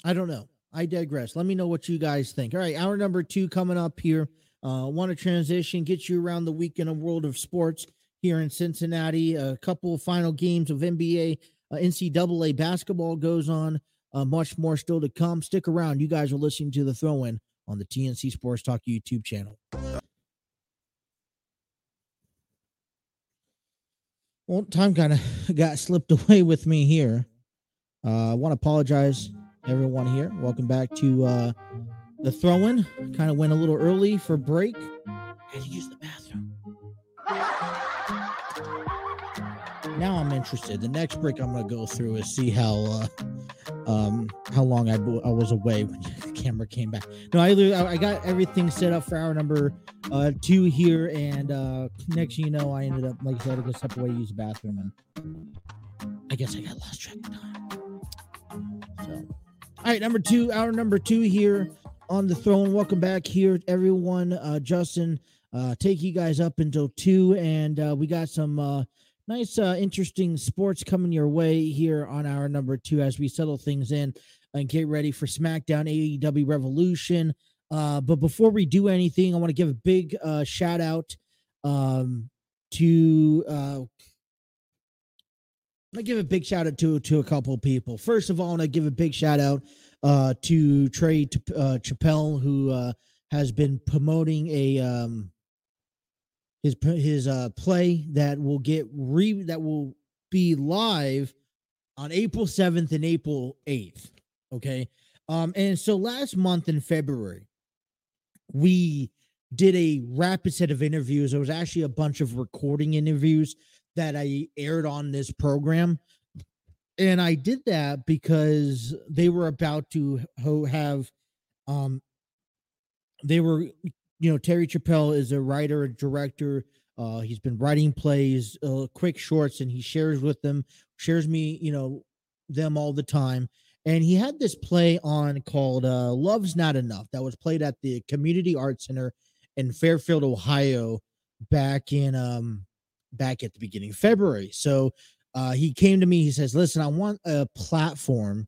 I don't know. I digress. Let me know what you guys think. All right, hour number two coming up here. Uh, want to transition, get you around the week in a world of sports here in Cincinnati. A couple of final games of NBA, uh, NCAA basketball goes on. Uh, much more still to come. Stick around. You guys are listening to the throw in on the TNC Sports Talk YouTube channel. Well, time kind of <laughs> got slipped <laughs> away with me here. Uh, I want to apologize, everyone here. Welcome back to uh, the throw in. Kind of went a little early for break. Had to use the bathroom. Now I'm interested. The next break I'm going to go through is see how uh, um, how long I, I was away when <laughs> the camera came back. No, I I got everything set up for hour number uh, two here, and uh, next thing you know, I ended up like I said, I had to step away use the bathroom, and I guess I got lost track of time. So, all right, number two, hour number two here on the throw in. Welcome back here, everyone. Uh, Justin, uh, take you guys up until two, and uh, we got some uh, nice, uh, interesting sports coming your way here on our number two as we settle things in and get ready for SmackDown AEW Revolution. Uh, but before we do anything, I want to give a big uh, shout out um, to. Uh, I give a big shout out to to a couple of people. First of all, I want to give a big shout out uh, to Trey uh, Chappelle, who uh, has been promoting a um, his his uh play that will get re that will be live on April 7th and April 8th. Okay. Um, and so last month in February, we did a rapid set of interviews. It was actually a bunch of recording interviews that I aired on this program. And I did that because they were about to have um they were you know, Terry Chappelle is a writer, a director. Uh, he's been writing plays, uh, quick shorts, and he shares with them, shares me, you know, them all the time. And he had this play on called uh, "Love's Not Enough" that was played at the Community Arts Center in Fairfield, Ohio, back in um back at the beginning of February. So uh, he came to me. He says, "Listen, I want a platform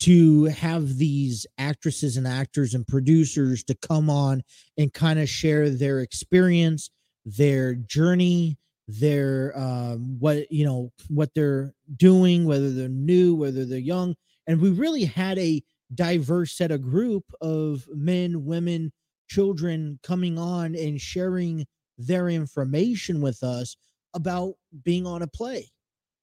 to have these actresses and actors and producers to come on and kind of share their experience, their journey, their um, what you know what they're doing, whether they're new, whether they're young, and we really had a diverse set of group of men, women, children coming on and sharing their information with us about being on a play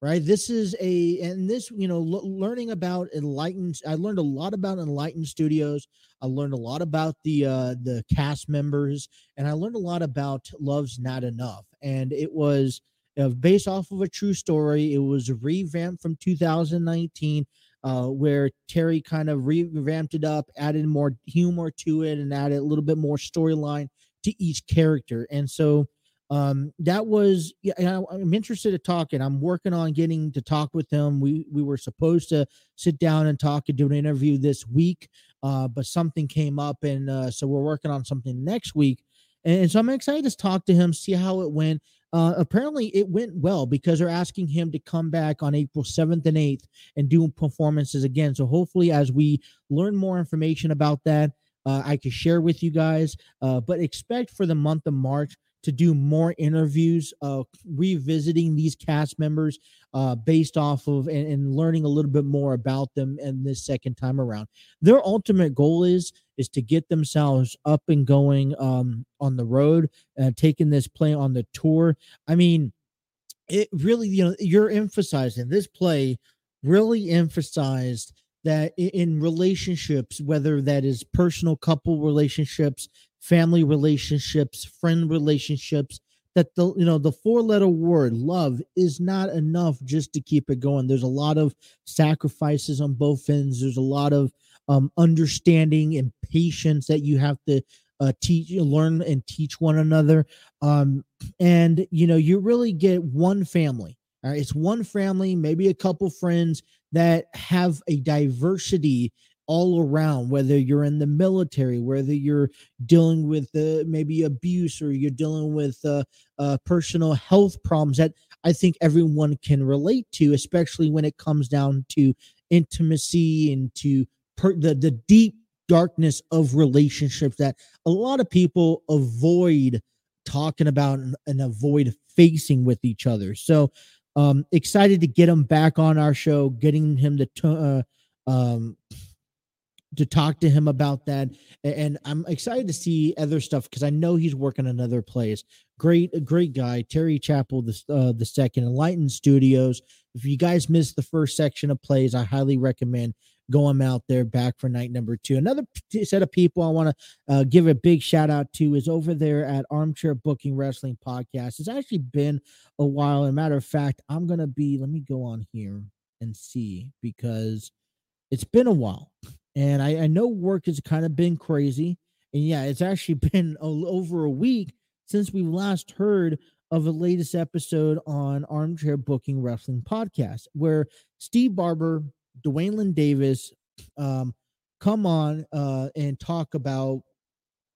right? This is a and this you know learning about enlightened i learned a lot about enlightened studios i learned a lot about the uh the cast members and i learned a lot about love's not enough and it was uh, based off of a true story it was revamped from 2019 uh, where Terry kind of revamped it up, added more humor to it, and added a little bit more storyline to each character. And so um, that was yeah, I'm interested to talk and I'm working on getting to talk with him. We we were supposed to sit down and talk and do an interview this week, uh, but something came up and uh, so we're working on something next week. And, so I'm excited to talk to him, see how it went. Uh, apparently it went well because they're asking him to come back on April 7th and 8th and do performances again. So hopefully as we learn more information about that, uh, I can share with you guys. Uh, but expect for the month of March to do more interviews, uh, revisiting these cast members uh, based off of and, and, learning a little bit more about them and this second time around. Their ultimate goal is is to get themselves up and going um, on the road, uh, taking this play on the tour. I mean, it really, you know, you're emphasizing this play really emphasized that in relationships, whether that is personal couple relationships, family relationships, friend relationships, that the you know the four letter word love is not enough just to keep it going. There's a lot of sacrifices on both ends. There's a lot of um, understanding and patience that you have to uh, teach learn and teach one another. Um, and you know you really get one family all right? It's one family maybe a couple friends that have a diversity all around whether you're in the military whether you're dealing with uh, maybe abuse or you're dealing with uh, uh, personal health problems that i think everyone can relate to especially when it comes down to intimacy and to per- the, the deep darkness of relationships that a lot of people avoid talking about and, and avoid facing with each other. So um excited to get him back on our show getting him to t- uh, um to talk to him about that. And i'm excited to see other stuff because i know he's working on other plays. Great great guy terry chappell the, uh, the second enlightened studios. If you guys missed the first section of plays i highly recommend going out there back for night number two. Another set of people i want to uh, give a big shout out to is over there at armchair booking wrestling podcast. It's actually been a while. And matter of fact i'm gonna be let me go on here and see because it's been a while. And I, I know work has kind of been crazy. And yeah, it's actually <laughs> been a, over a week since we last heard of the latest episode on Armchair Booking Wrestling Podcast, where Steve Barber, Dwayne Lynn Davis um, come on uh, and talk about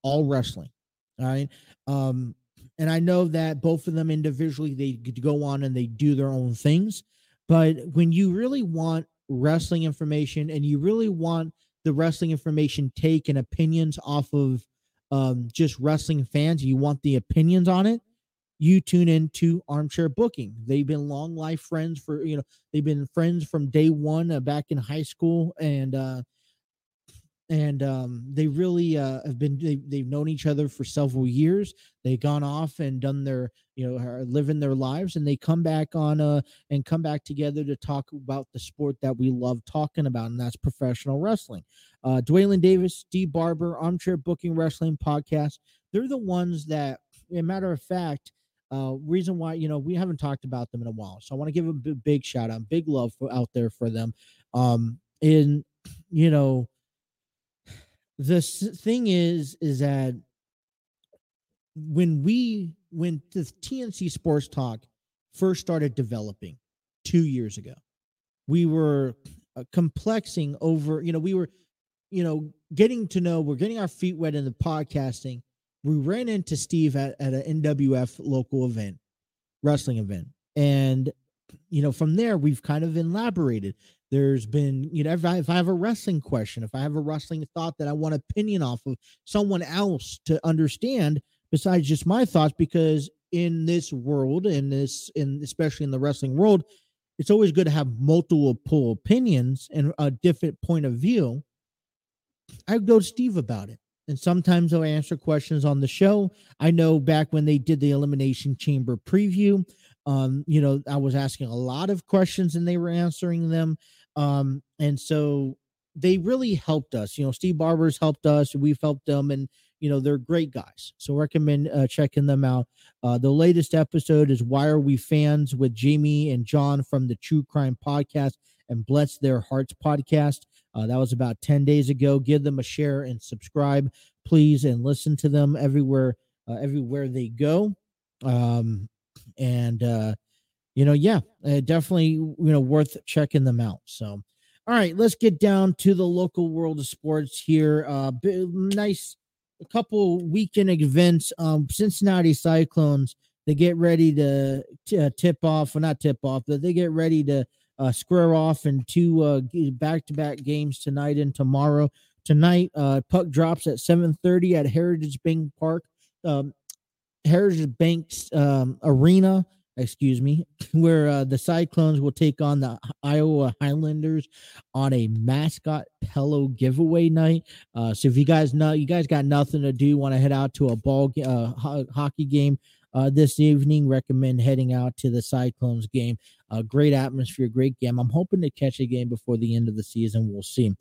all wrestling. All right. Um, and I know that both of them individually, they could go on and they do their own things. But when you really want wrestling information and you really want the wrestling information take and opinions off of um, just wrestling fans, you want the opinions on it, you tune into Armchair Booking. They've been long life friends for you know they've been friends from day one uh, back in high school, and uh, and um, they really uh, have been they, they've known each other for several years they've gone off and done their you know are living their lives and they come back on uh and come back together to talk about the sport that we love talking about and that's professional wrestling uh dwayne davis steve barber armchair booking wrestling podcast they're the ones that a matter of fact uh reason why you know we haven't talked about them in a while so i want to give a big, big shout out big love for, out there for them. Um in <clears throat> you know the thing is is that when we when the TNC Sports Talk first started developing 2 years ago we were uh, complexing over you know we were you know getting to know we're getting our feet wet in the podcasting we ran into Steve at, at an NWF local event wrestling event and you know from there we've kind of elaborated there's been, you know, if I, if I have a wrestling question, if I have a wrestling thought that I want opinion off of someone else to understand besides just my thoughts, because in this world, in this, in especially in the wrestling world, it's always good to have multiple opinions and a different point of view. I go to Steve about it. And sometimes I'll answer questions on the show. I know back when they did the Elimination Chamber preview, um, you know, I was asking a lot of questions and they were answering them. Um, and so they really helped us. You know, Steve Barber's helped us, we've helped them, and you know they're great guys. So recommend uh, checking them out. Uh, the latest episode is "Why Are We Fans" with Jamie and John from the True Crime Podcast and Bless Their Hearts podcast. Uh, that was about ten days ago. Give them a share and subscribe, please, and listen to them everywhere uh, everywhere they go. Um, and uh, you know, yeah, uh, definitely, you know, worth checking them out. So, all right, let's get down to the local world of sports here. Uh, nice, a couple weekend events. Um, Cincinnati Cyclones they get ready to t- uh, tip off, or not tip off, but they get ready to uh, square off in two uh, back-to-back games tonight and tomorrow. Tonight, uh, puck drops at 7:30 at Heritage Bank Park. Um, Heritage Banks um, Arena, excuse me, <laughs> where uh, the Cyclones will take on the Iowa Heartlanders on a mascot pillow giveaway night. Uh, so if you guys know, you guys got nothing to do, want to head out to a ball uh, ho- hockey game uh, this evening, recommend heading out to the Cyclones game. A great atmosphere, great game. I'm hoping to catch a game before the end of the season. We'll see.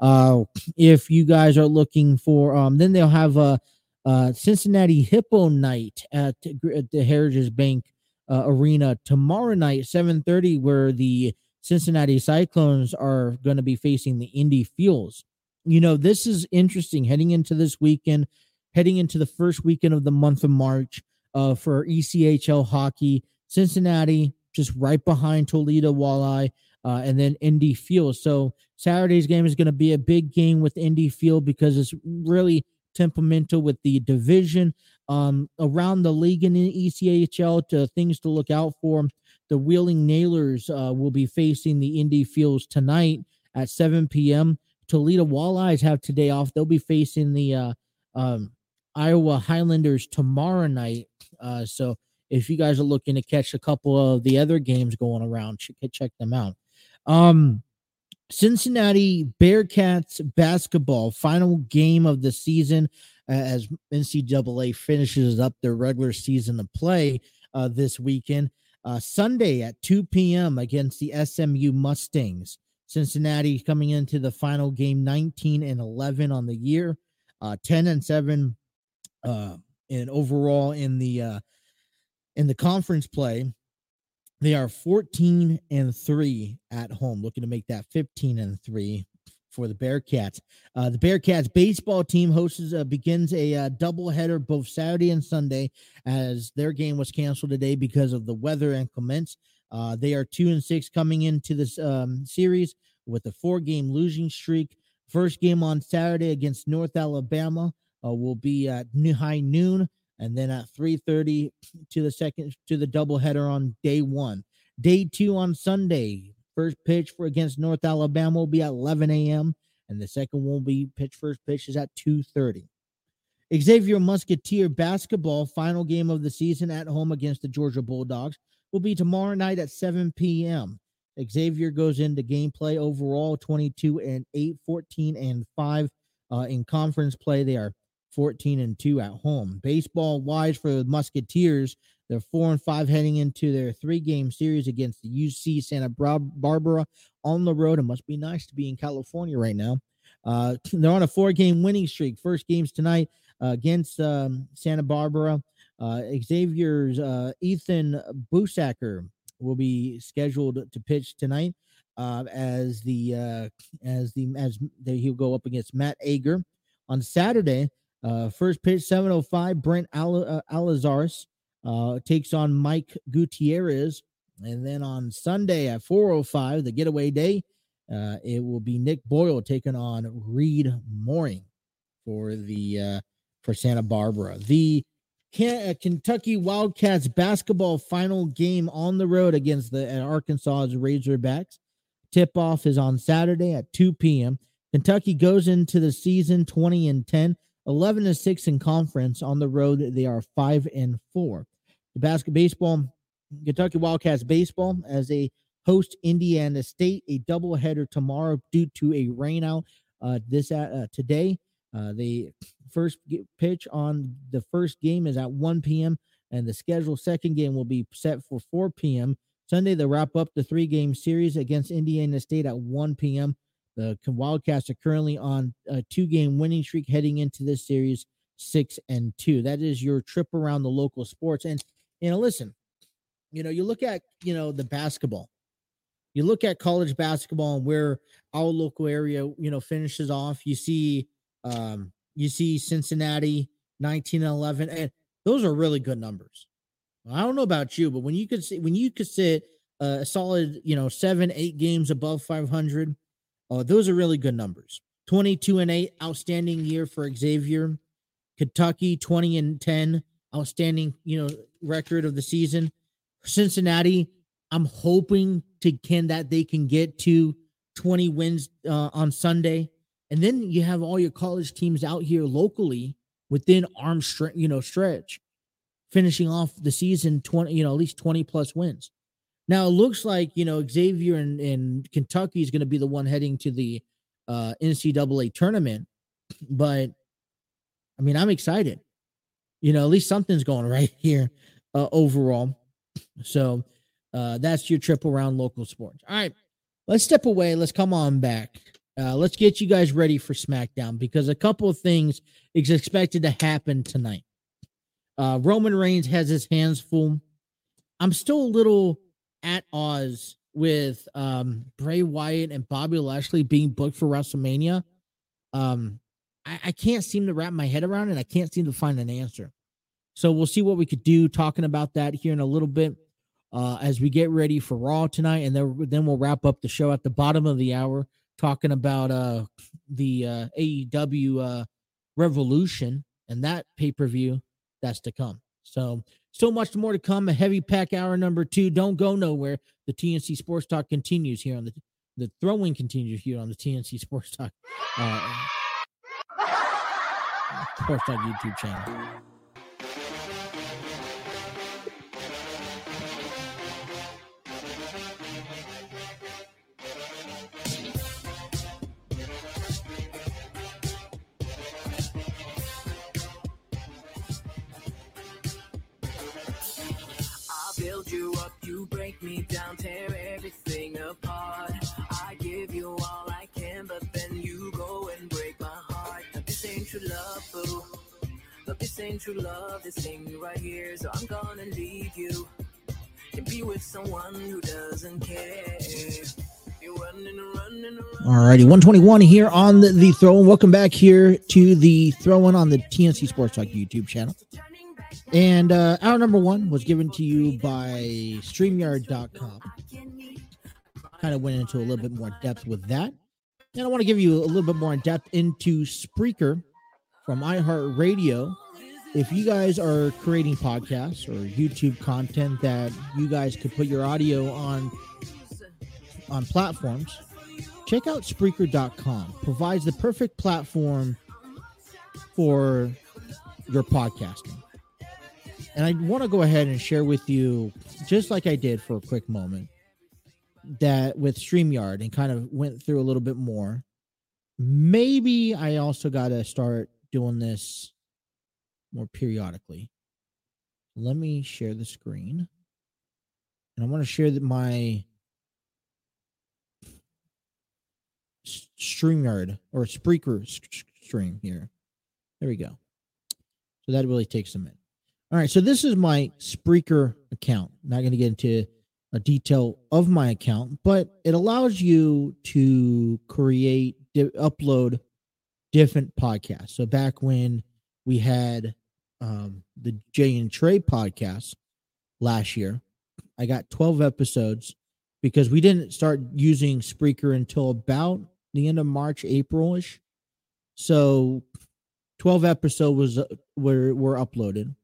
Uh, if you guys are looking for, um, then they'll have a Uh, Cincinnati Hippo Night at, at the Heritage Bank uh, Arena tomorrow night, 7:30, where the Cincinnati Cyclones are going to be facing the Indy Fuels. You know, this is interesting heading into this weekend, heading into the first weekend of the month of March uh, for ECHL hockey. Cincinnati just right behind Toledo Walleye, uh, and then Indy Fuels. So Saturday's game is going to be a big game with Indy Fuel because it's really temperamental with the division um, around the league in the ECHL to things to look out for. The Wheeling Nailers uh, will be facing the Indy Fuels tonight at 7 p.m. Toledo Walleyes have today off. They'll be facing the uh, um, Iowa Heartlanders tomorrow night. Uh, so if you guys are looking to catch a couple of the other games going around, check them out. Um, Cincinnati Bearcats basketball final game of the season as NCAA finishes up their regular season of play uh, this weekend. Uh, Sunday at 2 p.m. against the SMU Mustangs. Cincinnati coming into the final game 19 and 11 on the year, uh, 10 and 7 uh, and overall in the uh, in the conference play. They are 14 and 3 at home, looking to make that 15 and 3 for the Bearcats. Uh, the Bearcats baseball team hosts uh, begins a uh, doubleheader both Saturday and Sunday, as their game was canceled today because of the weather inclements. Uh, they are two and six coming into this um, series with a four-game losing streak. First game on Saturday against North Alabama uh, will be at high noon, and then at 3:30 to the second to the doubleheader on day one. Day two on Sunday, First pitch for against North Alabama will be at 11 a.m. and the second will be pitch first pitch is at 2:30. Xavier Musketeer basketball final game of the season at home against the Georgia Bulldogs will be tomorrow night at 7 p.m. Xavier goes into gameplay overall 22 and 8, 14 and 5 uh, in conference play. They are 14 and 2 at home. Baseball wise for the Musketeers, they're four and five heading into their three game series against the UC Santa Barbara on the road. It must be nice to be in California right now. Uh, <clears throat> they're on a four game winning streak. First games tonight uh, against um, Santa Barbara. Uh, Xavier's uh, Ethan Busacker will be scheduled to pitch tonight uh, as the uh, as the as the, he'll go up against Matt Ager on Saturday. First pitch 705 Brent Al- Alazaris uh, takes on Mike Gutierrez. And then on Sunday at 405, the getaway day, uh, it will be Nick Boyle taking on Reed Mooring for the uh, for Santa Barbara. The uh, Kentucky Wildcats basketball final game on the road against the uh, Arkansas's Razorbacks. Tip off is on Saturday at 2 p.m. Kentucky goes into the season 20 and 10, 11 and 6 in conference. On the road, they are 5 and 4. The basket baseball, Kentucky Wildcats baseball as they host Indiana State, a doubleheader tomorrow due to a rainout. Uh, this uh, today, uh, the first pitch on the first game is at 1 p.m. and the scheduled second game will be set for 4 p.m. Sunday, they wrap up the three game series against Indiana State at 1 p.m. The Wildcats are currently on a two game winning streak heading into this series, six and two. That is your trip around the local sports. And you know, listen, you know, you look at, you know, the basketball, you look at college basketball and where our local area, you know, finishes off. You see, um, you see Cincinnati 19 11, and those are really good numbers. I don't know about you, but when you could see, when you could sit a solid, you know, seven, eight games above 500, uh, those are really good numbers. 22 and 8, outstanding year for Xavier. Kentucky 20 and 10, outstanding, you know, record of the season. Cincinnati, I'm hoping to can that they can get to 20 wins uh, on Sunday. And then you have all your college teams out here locally within arm stretch, you know, stretch, finishing off the season 20, you know, at least 20 plus wins. Now it looks like, you know, Xavier and Kentucky is going to be the one heading to the uh, NCAA tournament. But I mean, I'm excited you know, at least something's going <laughs> right here uh, overall. So uh, that's your trip around local sports. All right, let's step away. Let's come on back. uh, let's get you guys ready for SmackDown because a couple of things is expected to happen tonight. Uh, Roman Reigns has his hands full. I'm still a little at odds with um, Bray Wyatt and Bobby Lashley being booked for WrestleMania. Um, I, I can't seem to wrap my head around it. I can't seem to find an answer. So we'll see what we could do talking about that here in a little bit uh, as we get ready for Raw tonight, and then then we'll wrap up the show at the bottom of the hour talking about uh, the uh, AEW uh, Revolution and that pay per view that's to come. So so much more to come. A heavy pack hour number two. Don't go nowhere. The TNC Sports Talk continues here on the the throw in continues here on the TNC Sports Talk uh, <laughs> Sports Talk YouTube channel. Me down, tear everything apart. I give you all I can, but then you go and break my heart. Now this ain't true love, boo. But this ain't true love, this ain't right here, so I'm gonna leave you. To be with someone who doesn't care. Alrighty, 121 here on the, the throw. Welcome back here to the throw in on the TNC Sports Talk YouTube channel. And uh, hour number one was given to you by StreamYard.com. Kind of went into a little bit more depth with that. And I want to give you a little bit more in depth into Spreaker from iHeartRadio. If you guys are creating podcasts or YouTube content that you guys could put your audio on on platforms, check out Spreaker.com. Provides the perfect platform for your podcasting. And I want to go ahead and share with you, just like I did for a quick moment, that with StreamYard and kind of went through a little bit more. Maybe I also got to start doing this more periodically. Let me share the screen. And I want to share that my StreamYard or Spreaker stream here. There we go. So that really takes a minute. All right, so this is my Spreaker account. I'm not going to get into a detail of my account, but it allows you to create, di- upload different podcasts. So back when we had um, the Jay and Trey podcast last year, I got 12 episodes because we didn't start using Spreaker until about the end of March, April-ish. So 12 episodes was uh, were were uploaded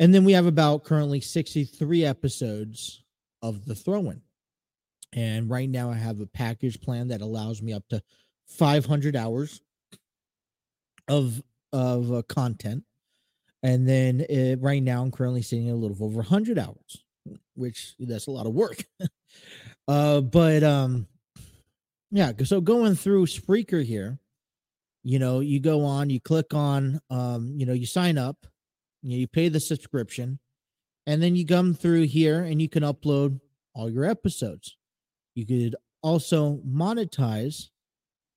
and then we have about currently 63 episodes of the throw-in. And right now I have a package plan that allows me up to 500 hours of of uh, content. And then uh, right now I'm currently sitting a little over 100 hours, which that's a lot of work. <laughs> uh but um yeah, so going through Spreaker here, you know, you go on, you click on um, you know, you sign up you, know, you pay the subscription, and then you come through here and you can upload all your episodes. You could also monetize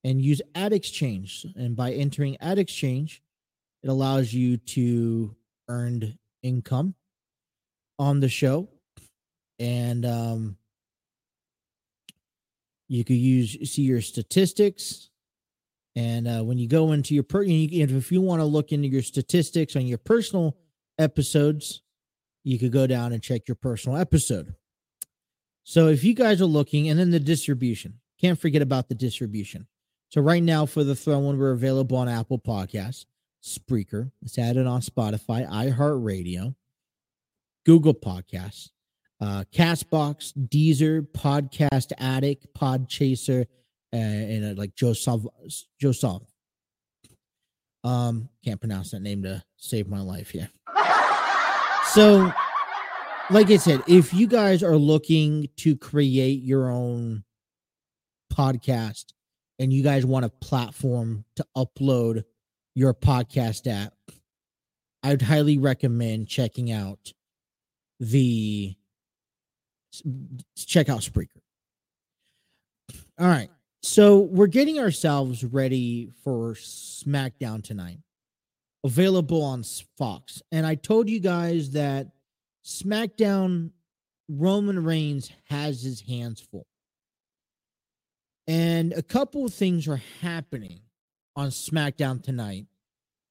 and use ad exchange. And by entering ad exchange, it allows you to earn income on the show. And um, you could use see your statistics and uh, when you go into your per, if you want to look into your statistics on your personal episodes, you could go down and check your personal episode. So if you guys are looking, and then the distribution, can't forget about the distribution. So right now for the throw-in, we're available on Apple Podcasts, Spreaker. It's added on Spotify, iHeartRadio, Google Podcasts, uh, Castbox, Deezer, Podcast Addict, Podchaser, uh, and uh, like Joseph Joseph. Um, can't pronounce that name to save my life here. <laughs> So, like I said, if you guys are looking to create your own podcast and you guys want a platform to upload your podcast app, I'd highly recommend checking out the check out Spreaker. All right. So we're getting ourselves ready for SmackDown tonight, available on Fox. And I told you guys that SmackDown Roman Reigns has his hands full. And a couple of things are happening on SmackDown tonight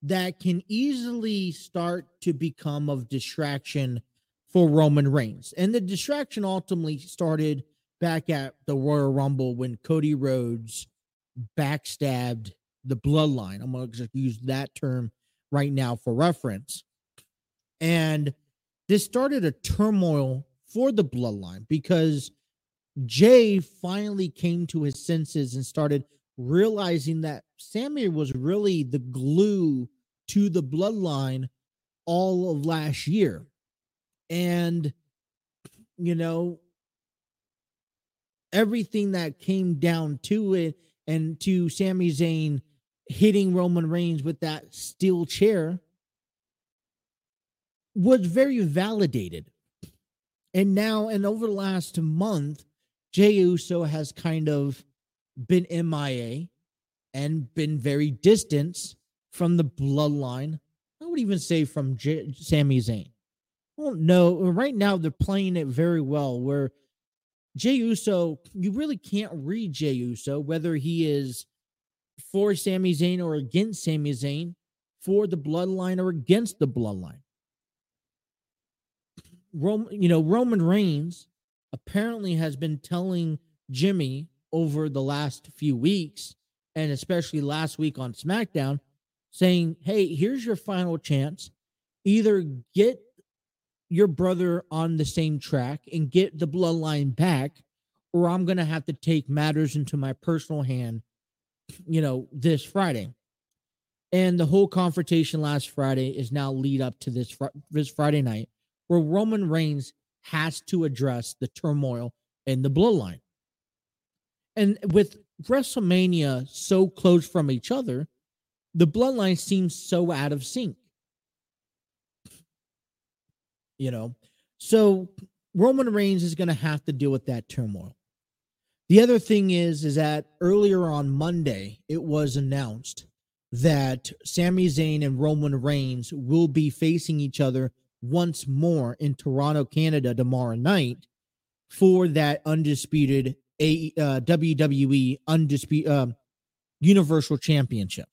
that can easily start to become of distraction for Roman Reigns. And the distraction ultimately started back at the Royal Rumble when Cody Rhodes backstabbed the bloodline. I'm going to use that term right now for reference. And this started a turmoil for the bloodline because Jey finally came to his senses and started realizing that Sami was really the glue to the bloodline all of last year. And, you know, everything that came down to it and to Sami Zayn hitting Roman Reigns with that steel chair was very validated. And now, and over the last month, Jey Uso has kind of been MIA and been very distant from the bloodline. I would even say from J- Sami Zayn. Well, no, right now they're playing it very well. Where Jey Uso, you really can't read Jey Uso whether he is for Sami Zayn or against Sami Zayn, for the bloodline or against the bloodline. Roman, you know, Roman Reigns apparently has been telling Jimmy over the last few weeks, and especially last week on SmackDown, saying, Hey, here's your final chance. Either get your brother on the same track and get the bloodline back, or I'm going to have to take matters into my personal hand, you know, this Friday. And the whole confrontation last Friday is now lead up to this this Friday night, where Roman Reigns has to address the turmoil in the bloodline. And with WrestleMania so close from each other, the bloodline seems so out of sync. You know, so Roman Reigns is going to have to deal with that turmoil. The other thing is, is that earlier on Monday, it was announced that Sami Zayn and Roman Reigns will be facing each other once more in Toronto, Canada tomorrow night for that undisputed a uh, WWE undisputed uh, um, Universal Championship.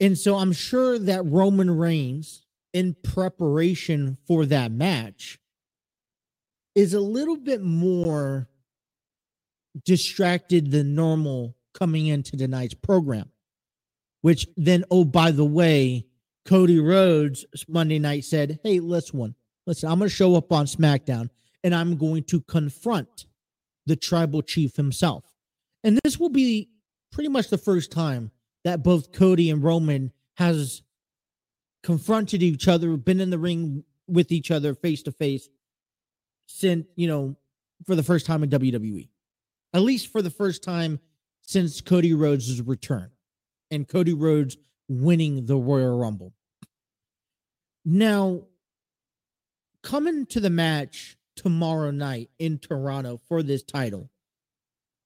And so I'm sure that Roman Reigns, in preparation for that match, is a little bit more distracted than normal coming into tonight's program. Which then, oh, by the way, Cody Rhodes Monday night said, Hey, listen, listen, I'm going to show up on SmackDown and I'm going to confront the tribal chief himself. And this will be pretty much the first time that both Cody and Roman has confronted each other, been in the ring with each other face to face since, you know, for the first time in WWE. At least for the first time since Cody Rhodes' return and Cody Rhodes winning the Royal Rumble. Now, coming to the match tomorrow night in Toronto for this title,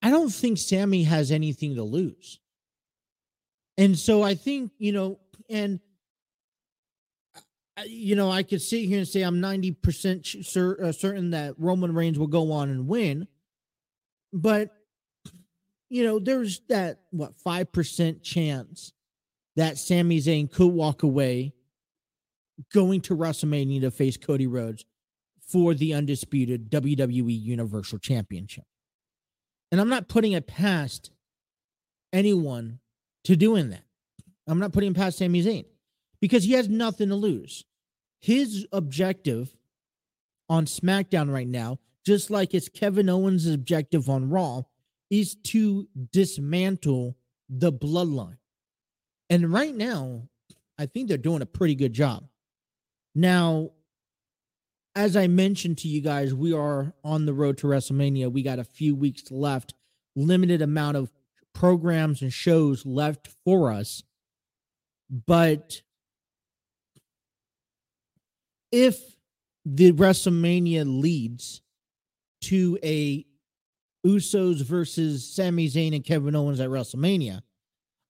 I don't think Sami has anything to lose. And so I think, you know, and you know, I could sit here and say I'm 90% cer- uh, certain that Roman Reigns will go on and win. But you know, there's that what 5% chance that Sami Zayn could walk away going to WrestleMania to face Cody Rhodes for the undisputed WWE Universal Championship. And I'm not putting it past anyone to doing that. I'm not putting past Sami Zayn because he has nothing to lose. His objective on SmackDown right now, just like it's Kevin Owens' objective on Raw, is to dismantle the bloodline. And right now, I think they're doing a pretty good job. Now, as I mentioned to you guys, we are on the road to WrestleMania. We got a few weeks left, limited amount of programs and shows left for us. But if the WrestleMania leads to a Usos versus Sami Zayn and Kevin Owens at WrestleMania.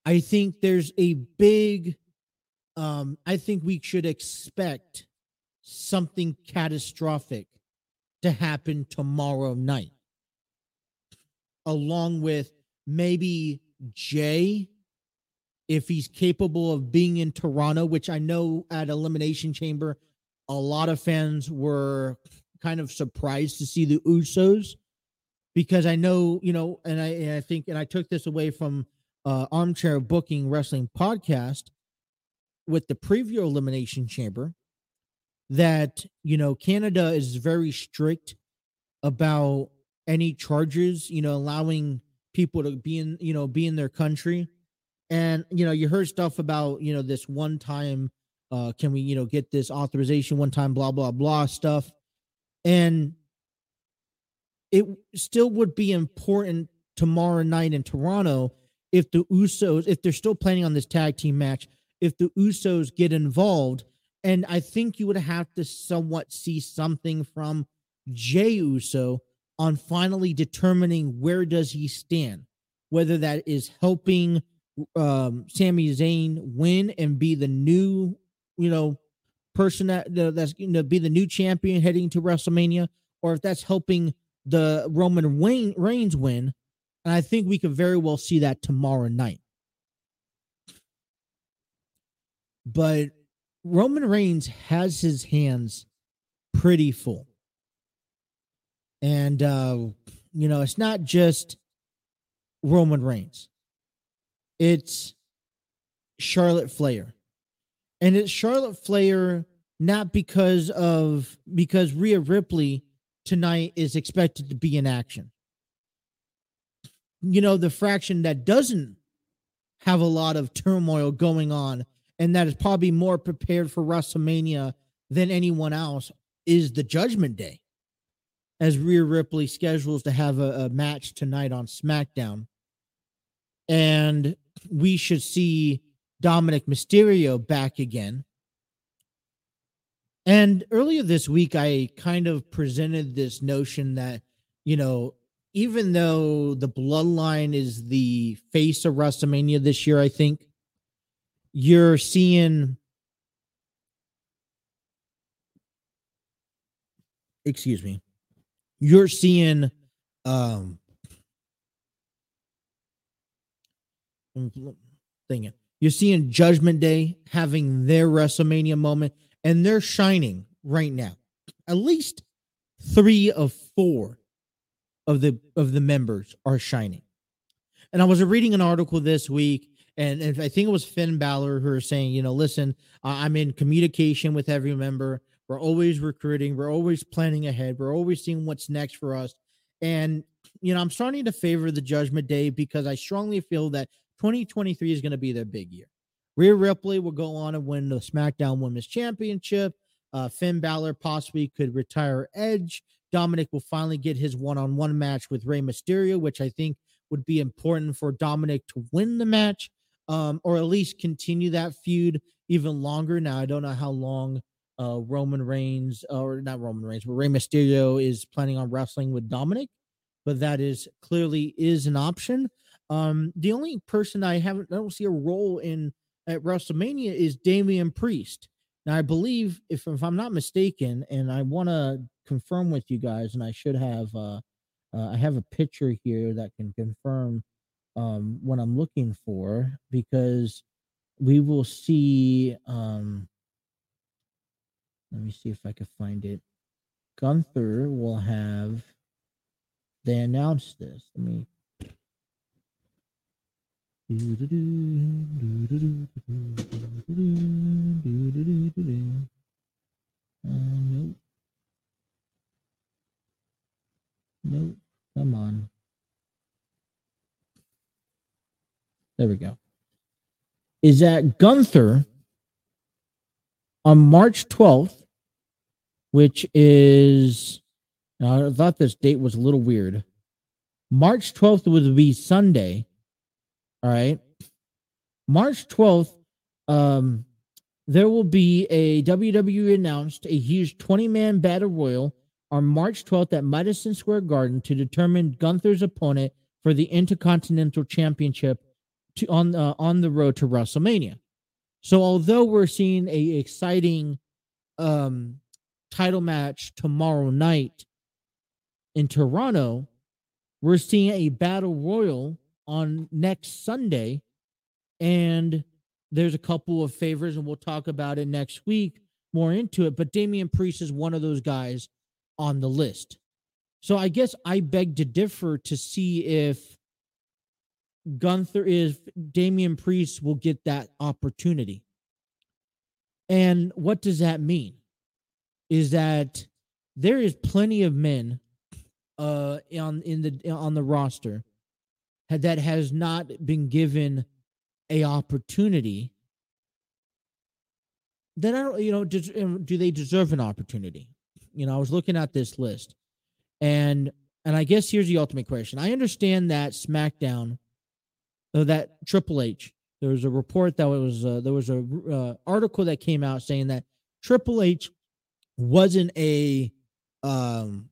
I think there's a big um I think we should expect something catastrophic to happen tomorrow night. Along with maybe Jey if he's capable of being in Toronto, which I know at Elimination Chamber a lot of fans were kind of surprised to see the Usos because I know, you know, and I, and I think, and I took this away from uh, Armchair Booking Wrestling podcast with the preview Elimination Chamber that, you know, Canada is very strict about any charges, you know, allowing people to be in, you know, be in their country. And, you know, you heard stuff about, you know, this one time, uh, can we, you know, get this authorization one time, blah, blah, blah stuff. And it still would be important tomorrow night in Toronto if the Usos, if they're still planning on this tag team match, if the Usos get involved. And I think you would have to somewhat see something from Jey Uso on finally determining where does he stand, whether that is helping um Sami Zayn win and be the new, you know, person that that's going to be the new champion heading to WrestleMania, or if that's helping the Roman Reigns win. And I think we could very well see that tomorrow night. But Roman Reigns has his hands pretty full. And uh, you know, it's not just Roman Reigns. It's Charlotte Flair. And it's Charlotte Flair not because of because Rhea Ripley tonight is expected to be in action. You know, the fraction that doesn't have a lot of turmoil going on and that is probably more prepared for WrestleMania than anyone else is the Judgment Day. As Rhea Ripley schedules to have a, a match tonight on SmackDown. And we should see Dominik Mysterio back again. And earlier this week, I kind of presented this notion that, you know, even though the bloodline is the face of WrestleMania this year, I think you're seeing, excuse me, you're seeing, um, thinking, you're seeing Judgment Day having their WrestleMania moment and they're shining right now. At least three of four of the of the members are shining. And I was reading an article this week, and I think it was Finn Balor who was saying, you know, listen, I'm in communication with every member. We're always recruiting. We're always planning ahead. We're always seeing what's next for us. And you know, I'm starting to favor the Judgment Day because I strongly feel that 2023 is going to be their big year. Rhea Ripley will go on and win the SmackDown Women's Championship. Uh, Finn Balor possibly could retire Edge. Dominik will finally get his one on one match with Rey Mysterio, which I think would be important for Dominik to win the match um, or at least continue that feud even longer. Now, I don't know how long uh, Roman Reigns, or not Roman Reigns, but Rey Mysterio is planning on wrestling with Dominik, but that is clearly is an option. Um, the only person I haven't, I don't see a role in at WrestleMania is Damian Priest. Now, I believe, if, if I'm not mistaken, and I want to confirm with you guys, and I should have, uh, uh, I have a picture here that can confirm um, what I'm looking for because we will see. Um, let me see if I can find it. Gunther will have. They announced this. Let me Uh, nope. Nope. Come on. There we go. Is that Gunther on March 12th, which is, I thought this date was a little weird. March 12th would be Sunday. All right. March 12th, um, there will be a WWE announced a huge 20 man battle royal on March 12th at Madison Square Garden to determine Gunther's opponent for the Intercontinental Championship to on uh, on the road to WrestleMania. So although we're seeing a exciting um title match tomorrow night in Toronto, we're seeing a battle royal on next Sunday and there's a couple of favors and we'll talk about it next week more into it, but Damian Priest is one of those guys on the list. So I guess I beg to differ to see if Gunther is Damian Priest will get that opportunity. And what does that mean? Is that there is plenty of men uh on in the on the roster that has not been given a opportunity then I don't, you know, do, um, do they deserve an opportunity? You know, I was looking at this list, and and I guess here's the ultimate question. I understand that SmackDown, uh, that Triple H. There was a report that was uh, there was a uh, article that came out saying that Triple H wasn't a um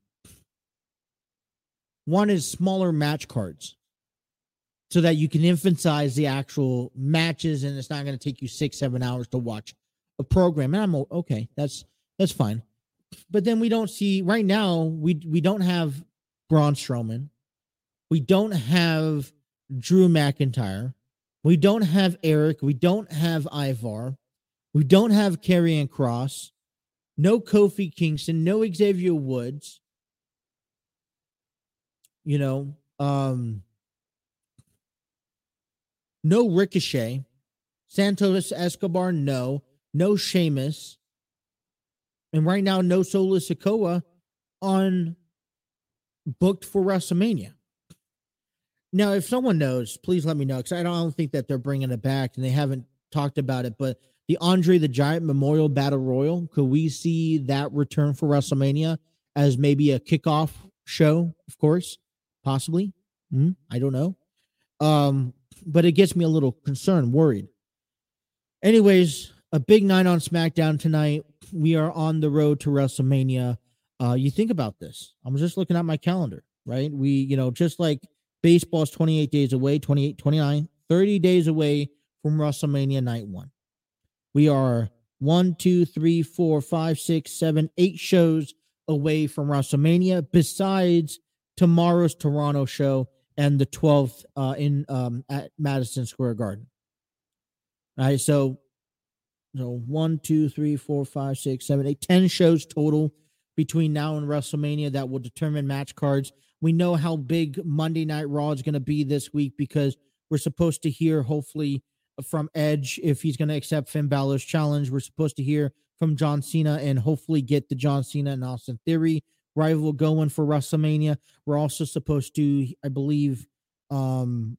wanted smaller match cards so that you can emphasize the actual matches and it's not going to take you six seven hours to watch a program, and I'm okay. That's that's fine. But then we don't see right now. We we don't have Braun Strowman. We don't have Drew McIntyre. We don't have Erik. We don't have Ivar. We don't have Karrion Kross. No Kofi Kingston. No Xavier Woods. You know, um, no Ricochet. Santos Escobar, no no Sheamus, and right now no Solo Sikoa on booked for WrestleMania. Now, if someone knows, please let me know because I don't think that they're bringing it back and they haven't talked about it. But the Andre the Giant Memorial Battle Royal, could we see that return for WrestleMania as maybe a kickoff show? Of course, possibly. Mm, I don't know. Um, but it gets me a little concerned, worried. Anyways, a big night on SmackDown tonight. We are on the road to WrestleMania. Uh, you think about this. I'm just looking at my calendar, right? We, you know, just like baseball's 28 days away, 28, 29, 30 days away from WrestleMania night one. We are one, two, three, four, five, six, seven, eight shows away from WrestleMania, besides tomorrow's Toronto show and the 12th uh, in um, at Madison Square Garden. All right, so so one, two, three, four, five, six, seven, eight, ten shows total between now and WrestleMania that will determine match cards. We know how big Monday Night Raw is going to be this week because we're supposed to hear, hopefully, from Edge if he's going to accept Finn Balor's challenge. We're supposed to hear from John Cena and hopefully get the John Cena and Austin Theory rival going for WrestleMania. We're also supposed to, I believe, um,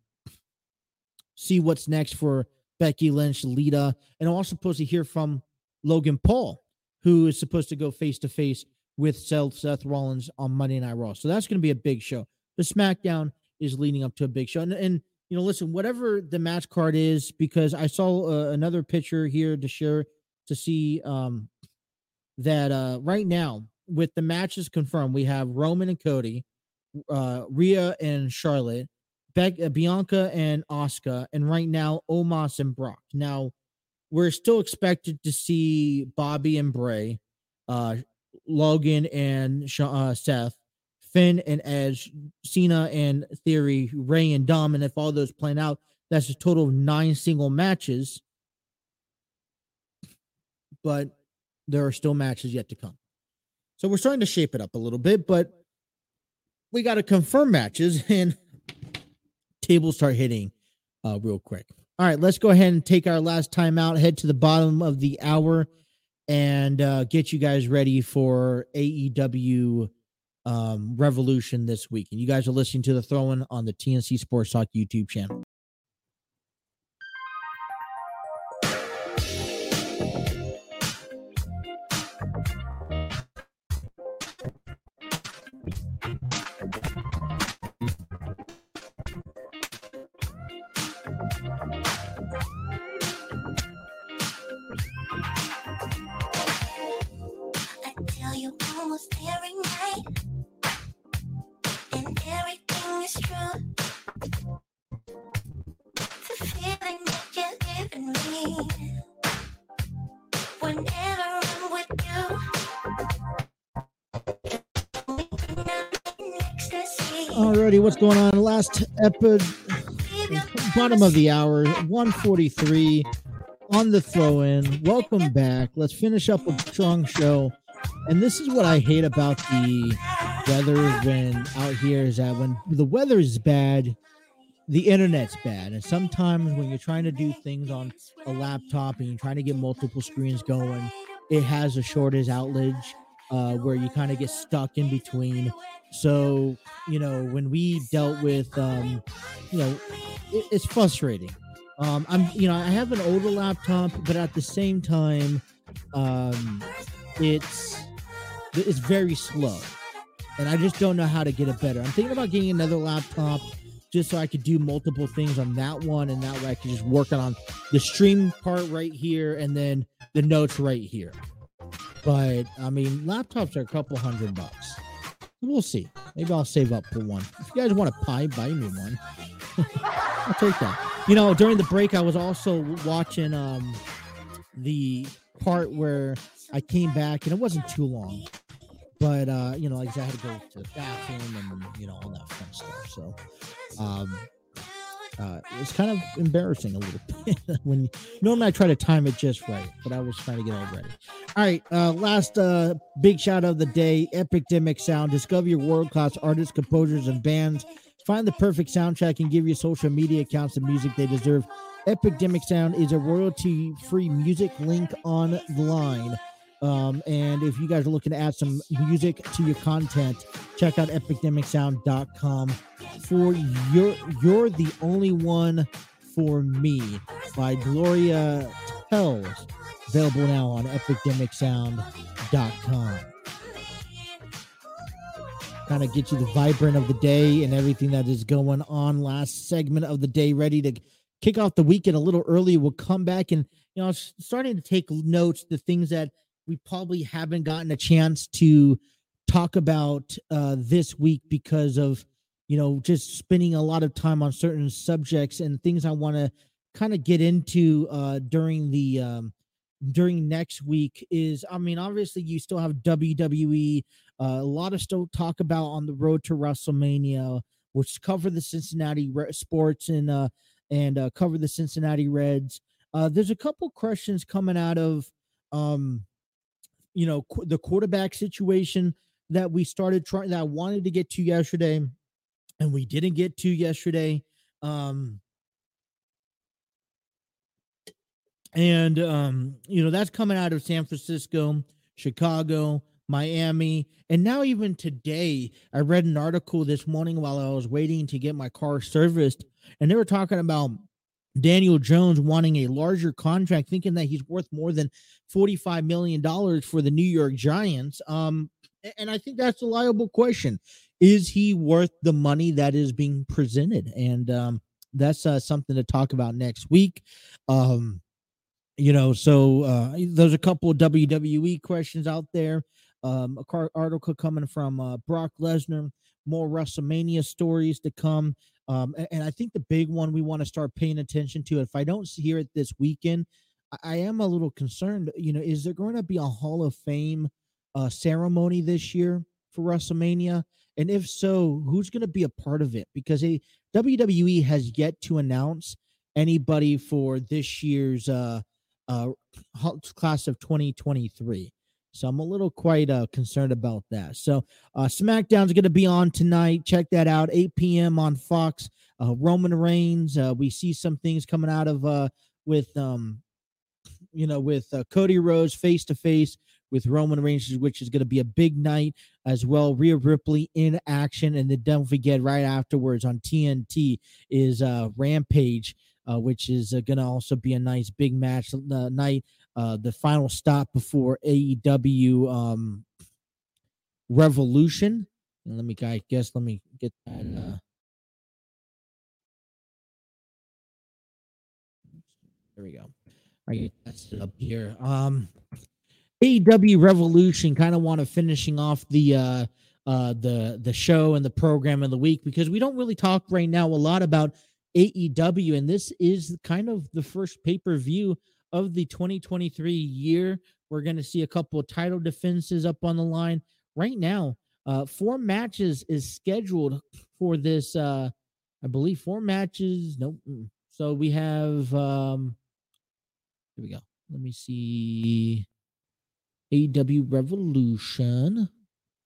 see what's next for Becky Lynch, Lita, and I'm also supposed to hear from Logan Paul, who is supposed to go face to face with Seth, Seth Rollins on Monday Night Raw. So that's going to be a big show. The SmackDown is leading up to a big show. And, and you know, listen, whatever the match card is, because I saw uh, another picture here to share to see um, that uh, right now, with the matches confirmed, we have Roman and Cody, uh, Rhea and Charlotte, Be- uh, Bianca and Asuka, and right now Omos and Brock. Now we're still expected to see Bobby and Bray, uh, Logan and uh, Seth, Finn and Edge, Cena and Theory, Rey and Dom, and if all those plan out, that's a total of nine single matches. But there are still matches yet to come. So we're starting to shape it up a little bit, but we got to confirm matches, <laughs> and tables start hitting uh, real quick. All right, let's go ahead and take our last time out, head to the bottom of the hour, and uh, get you guys ready for AEW um, Revolution this week. And you guys are listening to the throw in on the TNC Sports Talk YouTube channel. it's true. Alrighty, what's going on? Last episode, bottom of the hour, 143 on the throw in. Welcome back. Let's finish up a strong show. And this is what I hate about the weather when out here is that when the weather is bad, the internet's bad. And sometimes when you're trying to do things on a laptop and you're trying to get multiple screens going, it has a shortage outage uh, where you kind of get stuck in between. So, you know, when we dealt with, um, you know, it, it's frustrating. Um, I'm, you know, I have an older laptop, but at the same time, um, it's it's very slow, and I just don't know how to get it better. I'm thinking about getting another laptop just so I could do multiple things on that one, and that way I could just work on the stream part right here, and then the notes right here. But I mean, laptops are a couple hundred bucks. We'll see. Maybe I'll save up for one. If you guys want a pie, buy me one. <laughs> I'll take that. You know, during the break, I was also watching um the part where I came back, and it wasn't too long, but uh, you know, like I had to go to the bathroom and you know all that fun stuff. So, um, uh, it was kind of embarrassing a little bit <laughs> when normally I try to time it just right, but I was trying to get all ready. All right, uh, last uh, big shout of the day: Epidemic Sound. Discover your world class artists, composers, and bands. Find the perfect soundtrack and give your social media accounts the music they deserve. Epidemic Sound is a royalty free music link on the line. Um, and if you guys are looking to add some music to your content, check out epicdemicsound.com for your You're the Only One for Me by Gloria Tells. Available now on epicdemicsound.com. Kind of get you the vibrant of the day and everything that is going on. Last segment of the day, ready to kick off the weekend a little early. We'll come back and you know starting to take notes, the things that we probably haven't gotten a chance to talk about uh, this week because of you know just spending a lot of time on certain subjects and things I want to kind of get into uh, during the um, during next week is I mean obviously you still have WWE uh, a lot of still talk about on the road to WrestleMania which cover the Cincinnati Re- sports and uh and uh, cover the Cincinnati Reds. Uh there's a couple questions coming out of um you know qu- the quarterback situation that we started trying that I wanted to get to yesterday and we didn't get to yesterday um and um you know that's coming out of San Francisco, Chicago, Miami, and now even today I read an article this morning while I was waiting to get my car serviced and they were talking about Daniel Jones wanting a larger contract thinking that he's worth more than 45 million dollars for the New York Giants. Um and I think that's a liable question. Is he worth the money that is being presented? And um that's uh, something to talk about next week. Um you know so uh there's a couple of wwe questions out there um a car article coming from uh brock lesnar more wrestlemania stories to come um a- and, i think the big one we want to start paying attention to if i don't hear it this weekend I, I am a little concerned you know is there going to be a hall of fame uh ceremony this year for wrestlemania? And if so who's going to be a part of it? Because a wwe has yet to announce anybody for this year's uh uh class of 2023 so i'm a little quite uh concerned about that. So uh smackdown's going to be on tonight. Check that out. 8 p.m on fox uh roman reigns. Uh we see some things coming out of uh with um you know with uh, cody rhodes face to face with roman reigns which is going to be a big night as well. Rhea ripley in action. And then don't forget right afterwards on tnt is uh rampage uh, which is uh, going to also be a nice big match uh, night. Uh, the final stop before AEW um, Revolution. And let me, I guess, let me get that. Uh, there we go. I get that up here. Um, AEW Revolution. Kind of want to finishing off the uh, uh, the the show and the program of the week because we don't really talk right now a lot about AEW, and this is kind of the first pay per view of the 2023 year. We're going to see a couple of title defenses up on the line right now. Uh, four matches is scheduled for this. Uh, I believe four matches. Nope. mm. So we have. Um, here we go. Let me see. AEW Revolution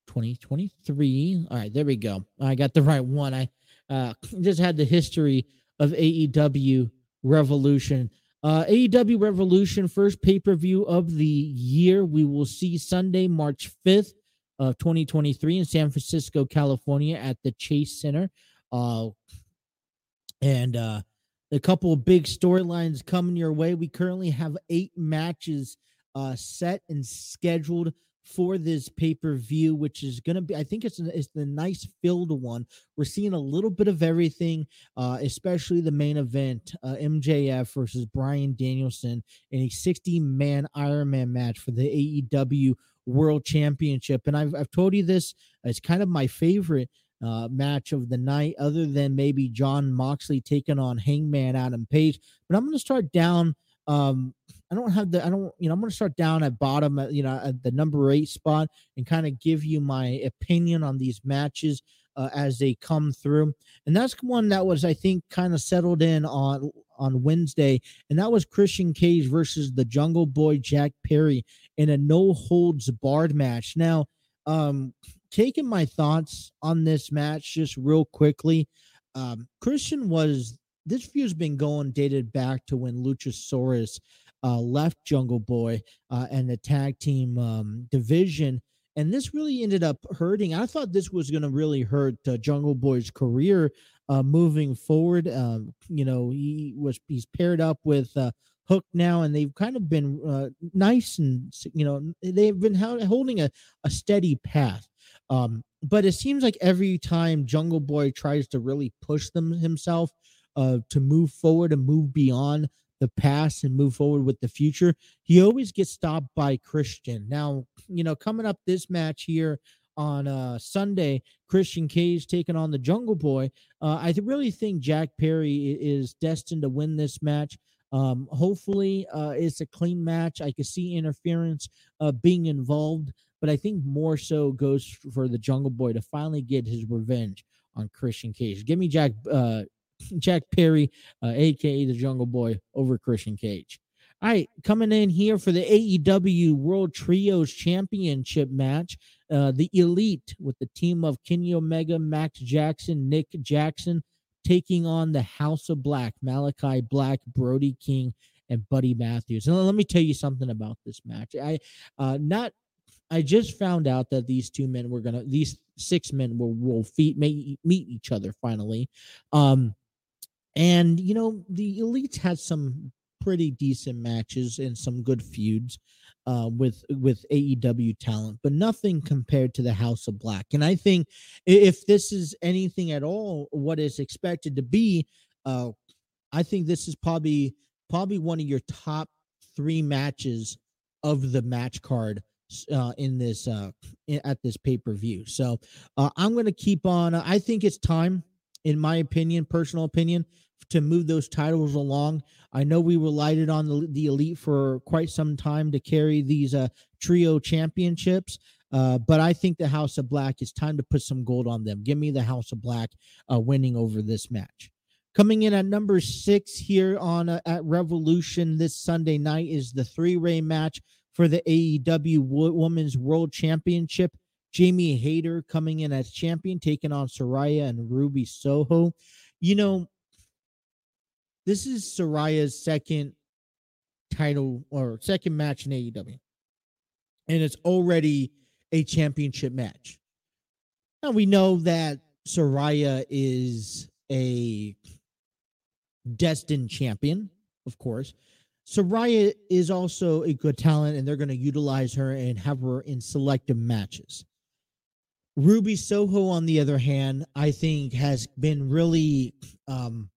2023. All right, there we go. I got the right one. I uh, <clears throat> just had the history of AEW Revolution. Uh, AEW Revolution, first pay per view of the year. We will see Sunday, March 5th of 2023 in San Francisco, California at the Chase Center. Uh, and uh, a couple of big storylines coming your way. We currently have eight matches uh, set and scheduled for this pay per view, which is going to be, I think it's, a, it's the nice filled one. We're seeing a little bit of everything, uh, especially the main event uh, MJF versus Bryan Danielson in a 60 man Ironman match for the AEW World Championship. And I've, I've told you this, it's kind of my favorite uh, match of the night, other than maybe Jon Moxley taking on Hangman Adam Page. But I'm going to start down. Um, I don't have the, I don't, you know, I'm going to start down at bottom, at, you know, at the number eight spot and kind of give you my opinion on these matches uh, as they come through. And that's one that was, I think, kind of settled in on on Wednesday, and that was Christian Cage versus the Jungle Boy Jack Perry in a no holds barred match. Now, um, taking my thoughts on this match just real quickly. Um, Christian was this feud's been going dated back to when Luchasaurus uh, left Jungle Boy uh, and the tag team um, division. And this really ended up hurting. I thought this was going to really hurt uh, Jungle Boy's career uh, moving forward. Um, you know, he was he's paired up with uh, Hook now, and they've kind of been uh, nice and you know they've been holding a, a steady path. Um, but it seems like every time Jungle Boy tries to really push them himself uh, to move forward and move beyond the past and move forward with the future, he always gets stopped by Christian. Now, you know, coming up this match here on uh, Sunday, Christian Cage taking on the Jungle Boy. Uh, I really think Jack Perry is destined to win this match. Um, hopefully, uh, it's a clean match. I can see interference uh, being involved, but I think more so goes for the Jungle Boy to finally get his revenge on Christian Cage. Give me Jack uh, Jack Perry, uh, aka the Jungle Boy, over Christian Cage. All right, coming in here for the AEW World Trios Championship match, uh, the Elite with the team of Kenny Omega, Matt Jackson, Nick Jackson, taking on the House of Black, Malachi Black, Brody King, and Buddy Matthews. And let me tell you something about this match. I uh, not I just found out that these two men were gonna these six men will will feet may meet each other finally. Um and you know the elites had some pretty decent matches and some good feuds uh, with with AEW talent, but nothing compared to the House of Black. And I think if this is anything at all, what is expected to be, uh, I think this is probably probably one of your top three matches of the match card uh, in this uh, at this pay per view. So uh, I'm going to keep on. I think it's time, in my opinion, personal opinion, to move those titles along. I know we relied on the, the elite for quite some time to carry these uh, trio championships. Uh, but I think the House of Black is time to put some gold on them. Give me the House of Black uh, winning over this match. Coming in at number six here on uh, at Revolution this Sunday night is the three way match for the AEW Women's World Championship. Jamie Hayter coming in as champion, taking on Saraya and Ruby Soho. You know, this is Saraya's second title or second match in AEW, and it's already a championship match. Now we know that Saraya is a destined champion, of course. Saraya is also a good talent, and they're going to utilize her and have her in selective matches. Ruby Soho, on the other hand, I think has been really um,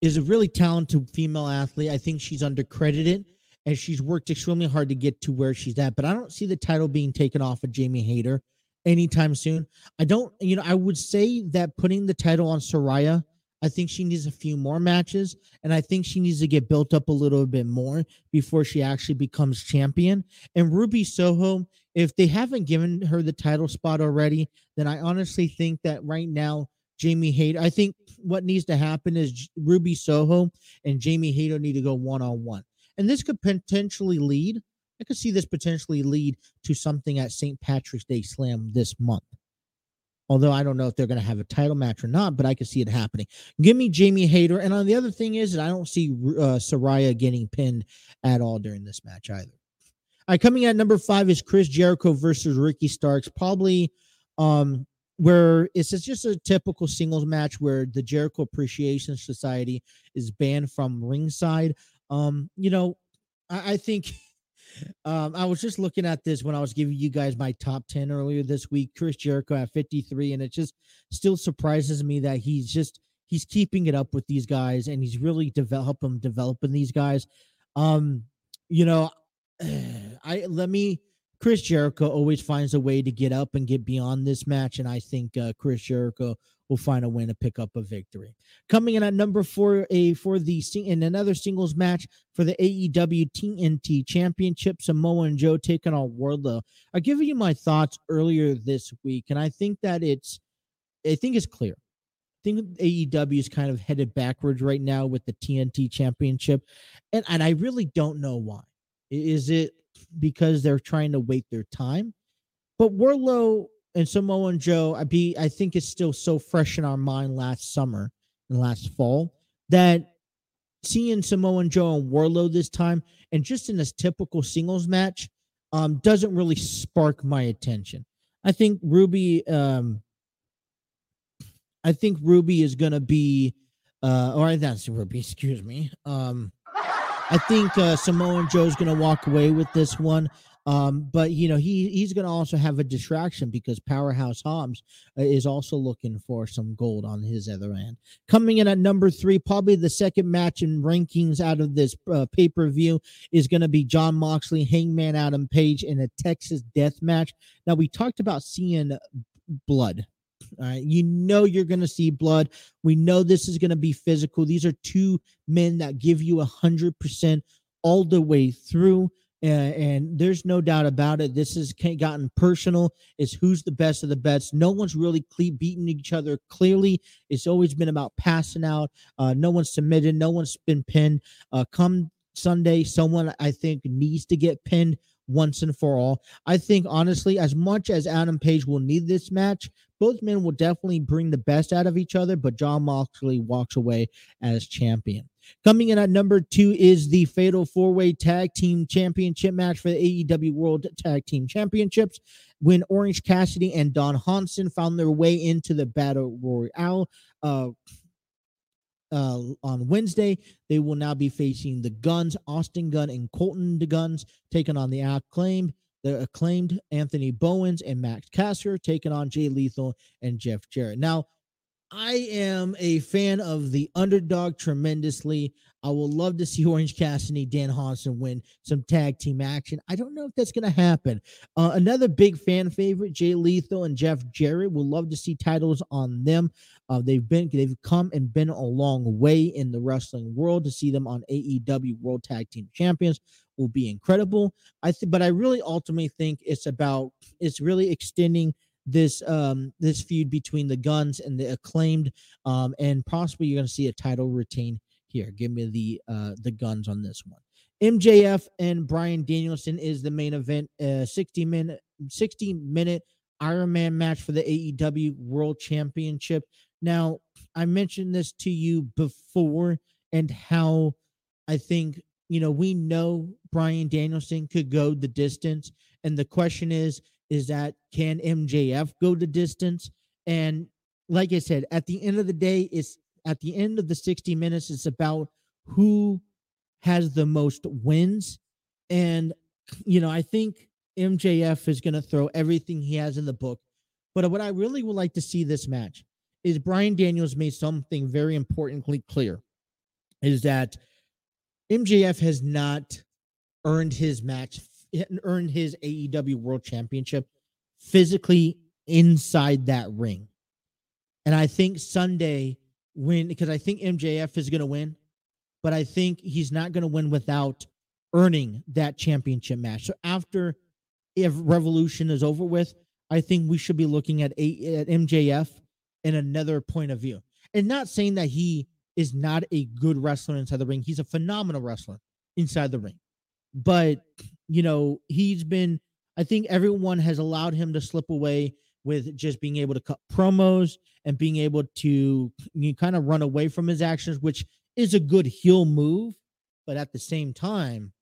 is a really talented female athlete. I think she's undercredited and she's worked extremely hard to get to where she's at. But I don't see the title being taken off of Jamie Hayter anytime soon. I don't, you know, I would say that putting the title on Saraya I think she needs a few more matches, and I think she needs to get built up a little bit more before she actually becomes champion. And Ruby Soho, if they haven't given her the title spot already, then I honestly think that right now, Jamie Hayter, I think what needs to happen is Ruby Soho and Jamie Hayter need to go one on one. And this could potentially lead, I could see this potentially lead to something at St. Patrick's Day Slam this month. Although I don't know if they're going to have a title match or not, but I could see it happening. Give me Jamie Hayter. And on the other thing is, that I don't see uh, Saraya getting pinned at all during this match either. All right, coming at number five is Chris Jericho versus Ricky Starks. Probably um, where it's just a typical singles match where the Jericho Appreciation Society is banned from ringside. Um, you know, I, I think <laughs> um, I was just looking at this when I was giving you guys my top 10 earlier this week. Chris Jericho at 53, and it just still surprises me that he's just he's keeping it up with these guys and he's really develop developing developing these guys. Um, you know, <sighs> I let me Chris Jericho always finds a way to get up and get beyond this match, and I think uh, Chris Jericho will find a way to pick up a victory. Coming in at number four, a for the in another singles match for the AEW TNT Championship, Samoa and Joe taking on Wardlow. I give you my thoughts earlier this week, and I think that it's, I think it's clear. I think AEW is kind of headed backwards right now with the TNT Championship, and and I really don't know why. Is it because they're trying to wait their time? But Wardlow and Samoa Joe, I be I think it's still so fresh in our mind last summer and last fall that seeing Samoa Joe and Wardlow this time and just in this typical singles match um doesn't really spark my attention. I think Ruby um I think Ruby is gonna be uh or that's Ruby, <laughs> excuse me. Um I think uh Samoa Joe's gonna walk away with this one. Um, but you know, he he's gonna also have a distraction because Powerhouse Hobbs uh, is also looking for some gold on his other end. Coming in at number three, probably the second match in rankings out of this uh, pay per view is going to be Jon Moxley, Hangman Adam Page in a Texas death match. Now, we talked about seeing blood. All right. You know, you're going to see blood. We know this is going to be physical. These are two men that give you a 100% all the way through. And there's no doubt about it. This has gotten personal. It's who's the best of the best. No one's really cle- beating each other clearly. It's always been about passing out. Uh, no one's submitted. No one's been pinned. Uh, come Sunday, someone I think needs to get pinned once and for all. I think honestly, as much as Adam Page will need this match, both men will definitely bring the best out of each other. But Jon Moxley walks away as champion. Coming in at number two is the Fatal Four Way Tag Team Championship match for the AEW World Tag Team Championships. When Orange Cassidy and Danhausen found their way into the Battle Royale uh, uh, on Wednesday, they will now be facing the Gunns, Austin Gunn and Colten the Guns, taking on the acclaimed. The acclaimed Anthony Bowens and Max Caster taking on Jay Lethal and Jeff Jarrett. Now, I am a fan of the underdog tremendously. I will love to see <laughs> Orange Cassidy, Danhausen win some tag team action. I don't know if that's going to happen. Uh, another big fan favorite, Jay Lethal and Jeff Jarrett. Will love to see titles on them. Uh, they've been they've come and been a long way in the wrestling world. To see them on AEW World Tag Team Champions will be incredible. I think, but I really ultimately think it's about it's really extending this um this feud between the guns and the acclaimed um and possibly you're going to see a title retain here. Give me the uh the guns on this one. Mjf and bryan danielson is the main event uh 60 minute 60 minute iron man match for the aew world championship. Now i mentioned this to you before and how i think you know we know bryan danielson could go the distance and the question is is that can MJF go the distance? And like I said, at the end of the day, it's at the end of the 60 minutes, it's about who has the most wins. And, you know, I think MJF is going to throw everything he has in the book. But what I really would like to see this match is Brian Daniels made something very importantly clear is that MJF has not earned his match earned his AEW World Championship physically inside that ring. And I think Sunday win because I think MJF is going to win, but I think he's not going to win without earning that championship match. So after if Revolution is over with, I think we should be looking at a at MJF in another point of view. And not saying that he is not a good wrestler inside the ring. He's a phenomenal wrestler inside the ring. But, you know, he's been I think everyone has allowed him to slip away with just being able to cut promos and being able to you kind of run away from his actions, which is a good heel move. But at the same time,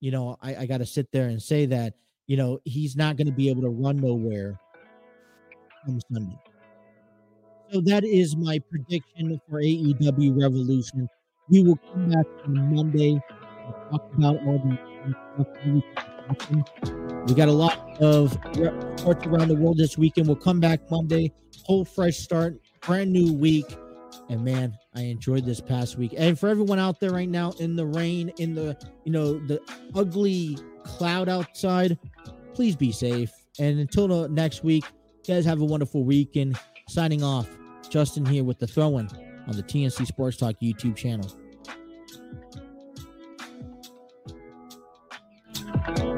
you know, I, I got to sit there and say that, you know, he's not going to be able to run nowhere Sunday. So that is my prediction for AEW Revolution. We will come back on Monday We got a lot of sports around the world this weekend. We'll come back Monday, whole fresh start, brand new week. And man, I enjoyed this past week. And for everyone out there right now in the rain, in the you know the ugly cloud outside, please be safe. And until next week, guys have a wonderful weekend. Signing off, Justin here with the throw-in on the TNC Sports Talk YouTube channel. Bye.